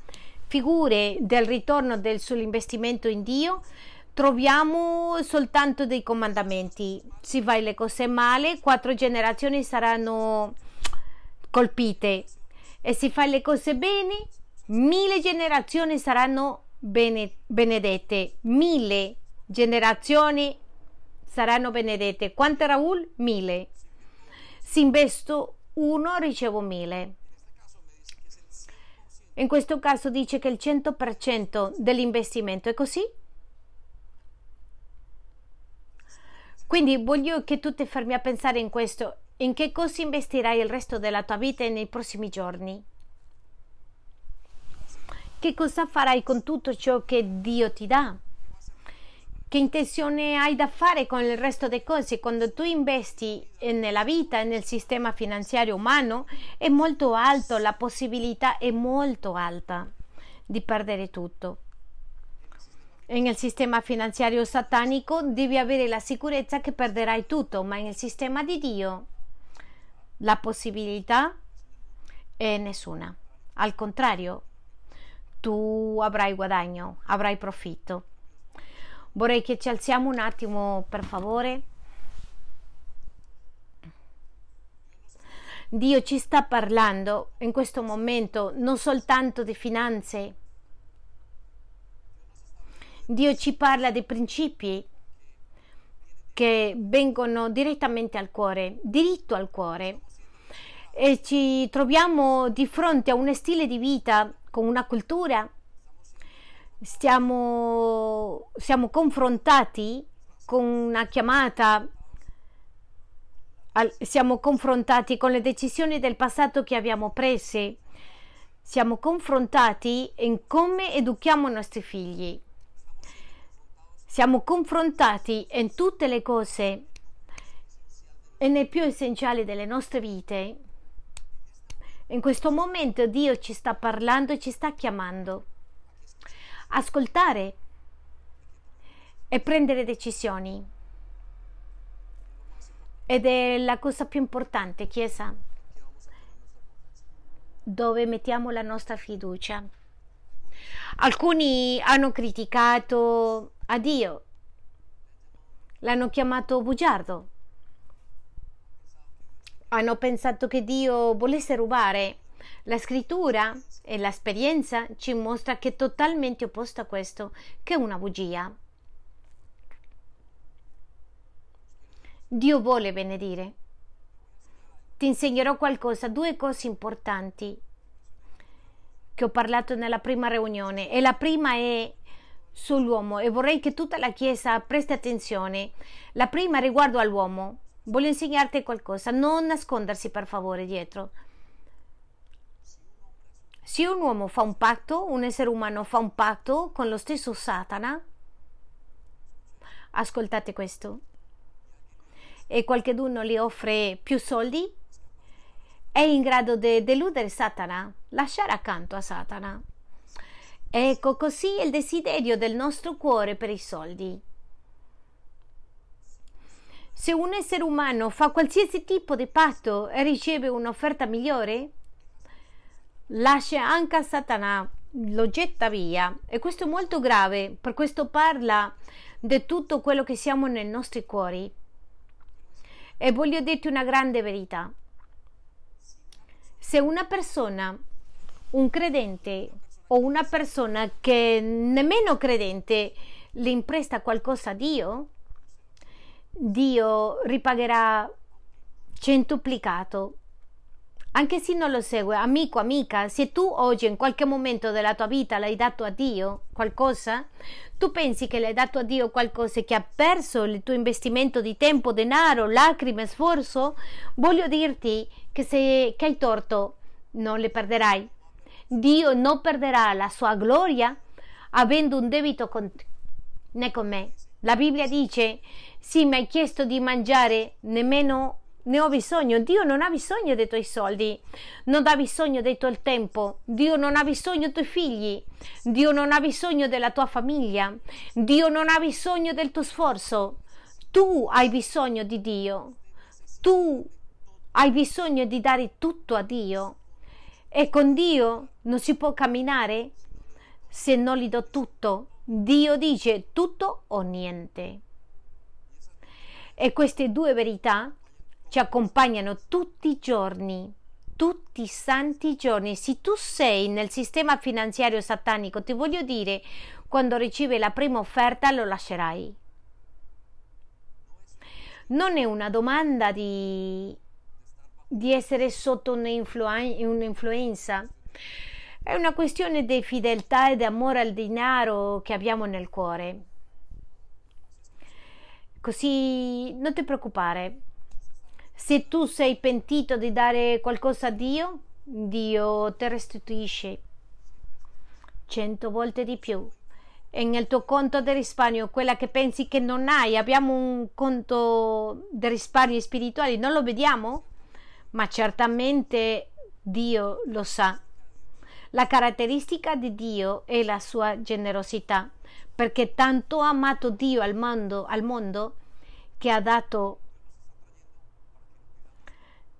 figure del ritorno del, sull'investimento in Dio, troviamo soltanto dei comandamenti. Se vai le cose male, quattro generazioni saranno colpite. E se fai le cose bene, mille generazioni saranno bene, benedette. Mille generazioni saranno benedette. Quante Raul? Mille. Se investo uno, ricevo mille. In questo caso dice che il 100% dell'investimento è così? Quindi voglio che tu ti fermi a pensare in questo. In che cosa investirai il resto della tua vita e nei prossimi giorni? Che cosa farai con tutto ciò che Dio ti dà? Che intenzione hai da fare con il resto delle cose? Quando tu investi nella vita e nel sistema finanziario umano è molto alto, la possibilità è molto alta di perdere tutto nel sistema finanziario satanico devi avere la sicurezza che perderai tutto, ma nel sistema di Dio la possibilità è nessuna. Al contrario, tu avrai guadagno, avrai profitto. Vorrei che ci alziamo un attimo, per favore. Dio ci sta parlando in questo momento non soltanto di finanze, Dio ci parla dei principi che vengono direttamente al cuore, diritto al cuore. E ci troviamo di fronte a un stile di vita con una cultura. Stiamo, siamo confrontati con una chiamata, siamo confrontati con le decisioni del passato che abbiamo prese, siamo confrontati in come educhiamo i nostri figli siamo confrontati in tutte le cose e nel più essenziale delle nostre vite. In questo momento Dio ci sta parlando e ci sta chiamando. Ascoltare e prendere decisioni. Ed è la cosa più importante, Chiesa, dove mettiamo la nostra fiducia. Alcuni hanno criticato a Dio. L'hanno chiamato bugiardo. Hanno pensato che Dio volesse rubare. La scrittura e l'esperienza ci mostra che è totalmente opposto a questo, che è una bugia. Dio vuole benedire. Ti insegnerò qualcosa, due cose importanti che ho parlato nella prima riunione e la prima è sull'uomo e vorrei che tutta la Chiesa presti attenzione. La prima riguardo all'uomo. Voglio insegnarti qualcosa, non nascondersi per favore dietro. Se un uomo fa un patto, un essere umano fa un patto con lo stesso Satana, ascoltate questo, e qualcuno gli offre più soldi, è in grado di deludere Satana, lasciare accanto a Satana. Ecco così il desiderio del nostro cuore per i soldi. Se un essere umano fa qualsiasi tipo di patto e riceve un'offerta migliore, lascia anche Satana, lo getta via. E questo è molto grave, per questo parla di tutto quello che siamo nei nostri cuori. E voglio dirti una grande verità. Se una persona, un credente, o una persona che nemmeno credente le impresta qualcosa a Dio, Dio ripagherà centuplicato anche se non lo segue, amico, amica, se tu oggi in qualche momento della tua vita l'hai dato a Dio qualcosa, tu pensi che l'hai dato a Dio qualcosa che ha perso il tuo investimento di tempo, denaro, lacrime, sforzo, voglio dirti che se che hai torto non le perderai. Dio non perderà la sua gloria avendo un debito con te, né con me. La Bibbia dice, sì, mi hai chiesto di mangiare, nemmeno ne ho bisogno. Dio non ha bisogno dei tuoi soldi, non ha bisogno del tuo tempo, Dio non ha bisogno dei tuoi figli, Dio non ha bisogno della tua famiglia, Dio non ha bisogno del tuo sforzo. Tu hai bisogno di Dio, tu hai bisogno di dare tutto a Dio e con Dio non si può camminare se non gli do tutto. Dio dice tutto o niente. E queste due verità ci accompagnano tutti i giorni, tutti i santi giorni. Se tu sei nel sistema finanziario satanico, ti voglio dire, quando ricevi la prima offerta lo lascerai. Non è una domanda di, di essere sotto un'influenza. È una questione di fedeltà e di amore al denaro che abbiamo nel cuore. Così non ti preoccupare, se tu sei pentito di dare qualcosa a Dio, Dio ti restituisce cento volte di più. E nel tuo conto di risparmio, quella che pensi che non hai, abbiamo un conto di risparmio spirituali, non lo vediamo? Ma certamente Dio lo sa. La caratteristica di Dio è la sua generosità, perché tanto ha amato Dio al mondo, al mondo che ha dato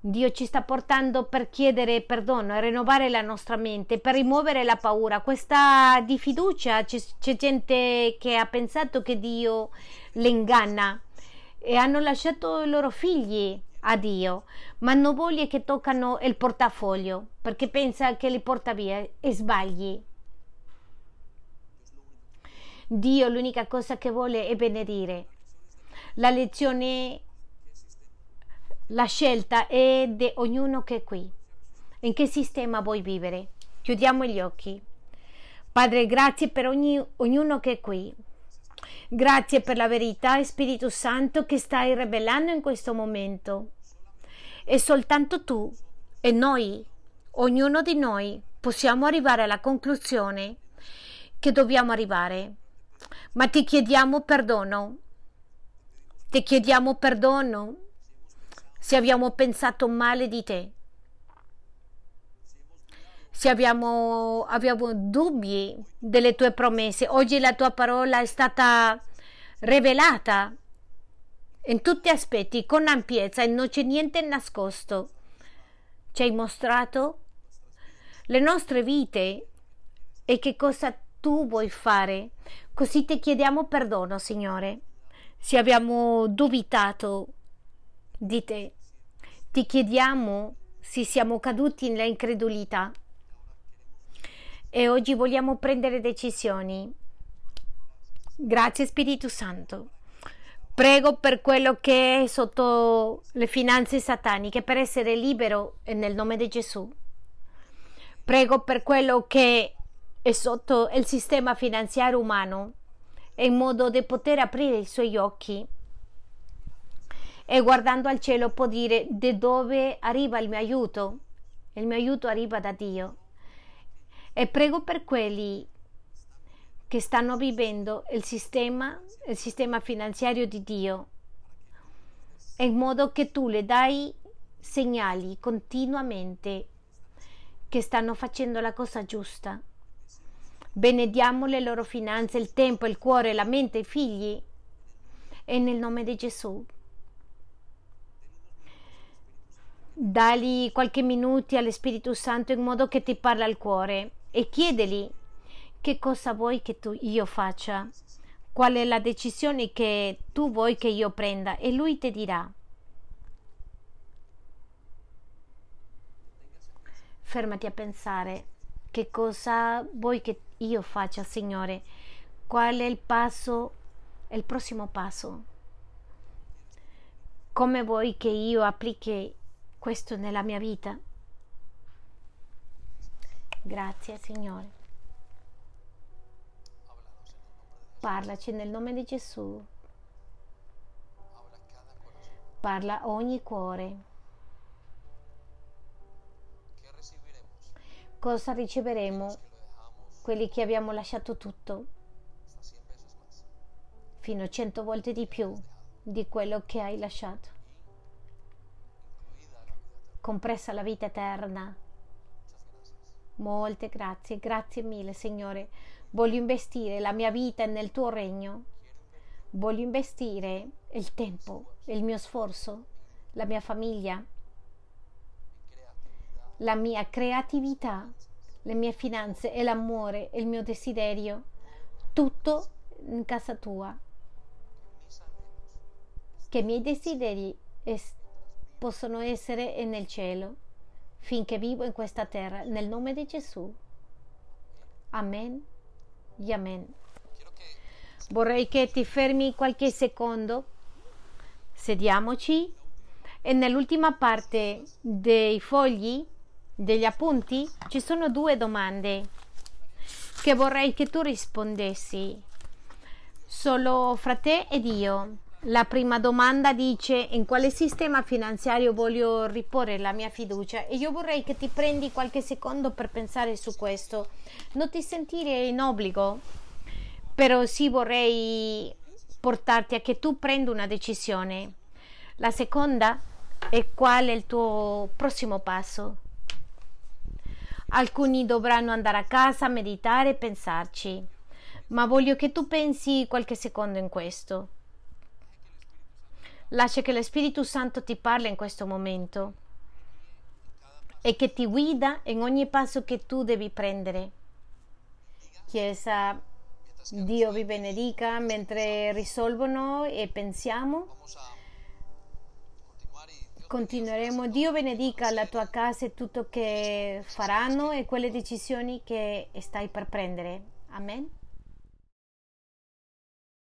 Dio ci sta portando per chiedere perdono e rinnovare la nostra mente, per rimuovere la paura, questa di fiducia. C'è, c'è gente che ha pensato che Dio le inganna e hanno lasciato i loro figli a Dio, ma non voglia che toccano il portafoglio perché pensa che li porta via e sbagli. Dio l'unica cosa che vuole è benedire. La lezione la scelta è di ognuno che è qui. In che sistema vuoi vivere? Chiudiamo gli occhi. Padre, grazie per ogni, ognuno che è qui. Grazie per la verità, Spirito Santo, che stai rivelando in questo momento. E soltanto tu e noi, ognuno di noi, possiamo arrivare alla conclusione che dobbiamo arrivare. Ma ti chiediamo perdono. Ti chiediamo perdono se abbiamo pensato male di te, se abbiamo, abbiamo dubbi delle tue promesse, oggi la tua parola è stata rivelata in tutti gli aspetti, con ampiezza e non c'è niente nascosto. Ci hai mostrato le nostre vite e che cosa tu vuoi fare. Così ti chiediamo perdono, Signore, se abbiamo dubitato di te. Ti chiediamo se siamo caduti nella incredulità e oggi vogliamo prendere decisioni. Grazie Spirito Santo. Prego per quello che è sotto le finanze sataniche per essere libero nel nome di Gesù. Prego per quello che è sotto il sistema finanziario umano in modo da poter aprire i suoi occhi e guardando al cielo può dire da dove arriva il mio aiuto. Il mio aiuto arriva da Dio. E prego per quelli che stanno vivendo il sistema, il sistema finanziario di Dio, in modo che tu le dai segnali continuamente che stanno facendo la cosa giusta. Benediamo le loro finanze, il tempo, il cuore, la mente, i figli. E nel nome di Gesù. Dali qualche minuto allo Spirito Santo in modo che ti parla al cuore e chiedeli che cosa vuoi che tu, io faccia, qual è la decisione che tu vuoi che io prenda e lui ti dirà. Fermati a pensare che cosa vuoi che io faccia, Signore, qual è il passo, il prossimo passo. Come vuoi che io applichi questo nella mia vita. Grazie Signore. Parlaci nel nome di Gesù. Parla ogni cuore. Cosa riceveremo? Quelli che abbiamo lasciato tutto fino a cento volte di più di quello che hai lasciato, compresa la vita eterna. Molte grazie, grazie mille Signore. Voglio investire la mia vita nel tuo regno. Voglio investire il tempo, il mio sforzo, la mia famiglia, la mia creatività, le mie finanze e l'amore il mio desiderio. Tutto in casa tua che i miei desideri es- possono essere nel cielo finché vivo in questa terra, nel nome di Gesù. Amen e amen. Vorrei che ti fermi qualche secondo, sediamoci e nell'ultima parte dei fogli, degli appunti, ci sono due domande che vorrei che tu rispondessi solo fra te ed io. La prima domanda dice in quale sistema finanziario voglio riporre la mia fiducia e io vorrei che ti prendi qualche secondo per pensare su questo. Non ti sentire in obbligo, però sì vorrei portarti a che tu prendi una decisione. La seconda è qual è il tuo prossimo passo. Alcuni dovranno andare a casa, meditare e pensarci, ma voglio che tu pensi qualche secondo in questo. Lascia che lo Spirito Santo ti parli in questo momento e che ti guida in ogni passo che tu devi prendere. Chiesa, Dio vi benedica mentre risolvono e pensiamo. Continueremo. Dio benedica la tua casa e tutto che faranno e quelle decisioni che stai per prendere. Amen.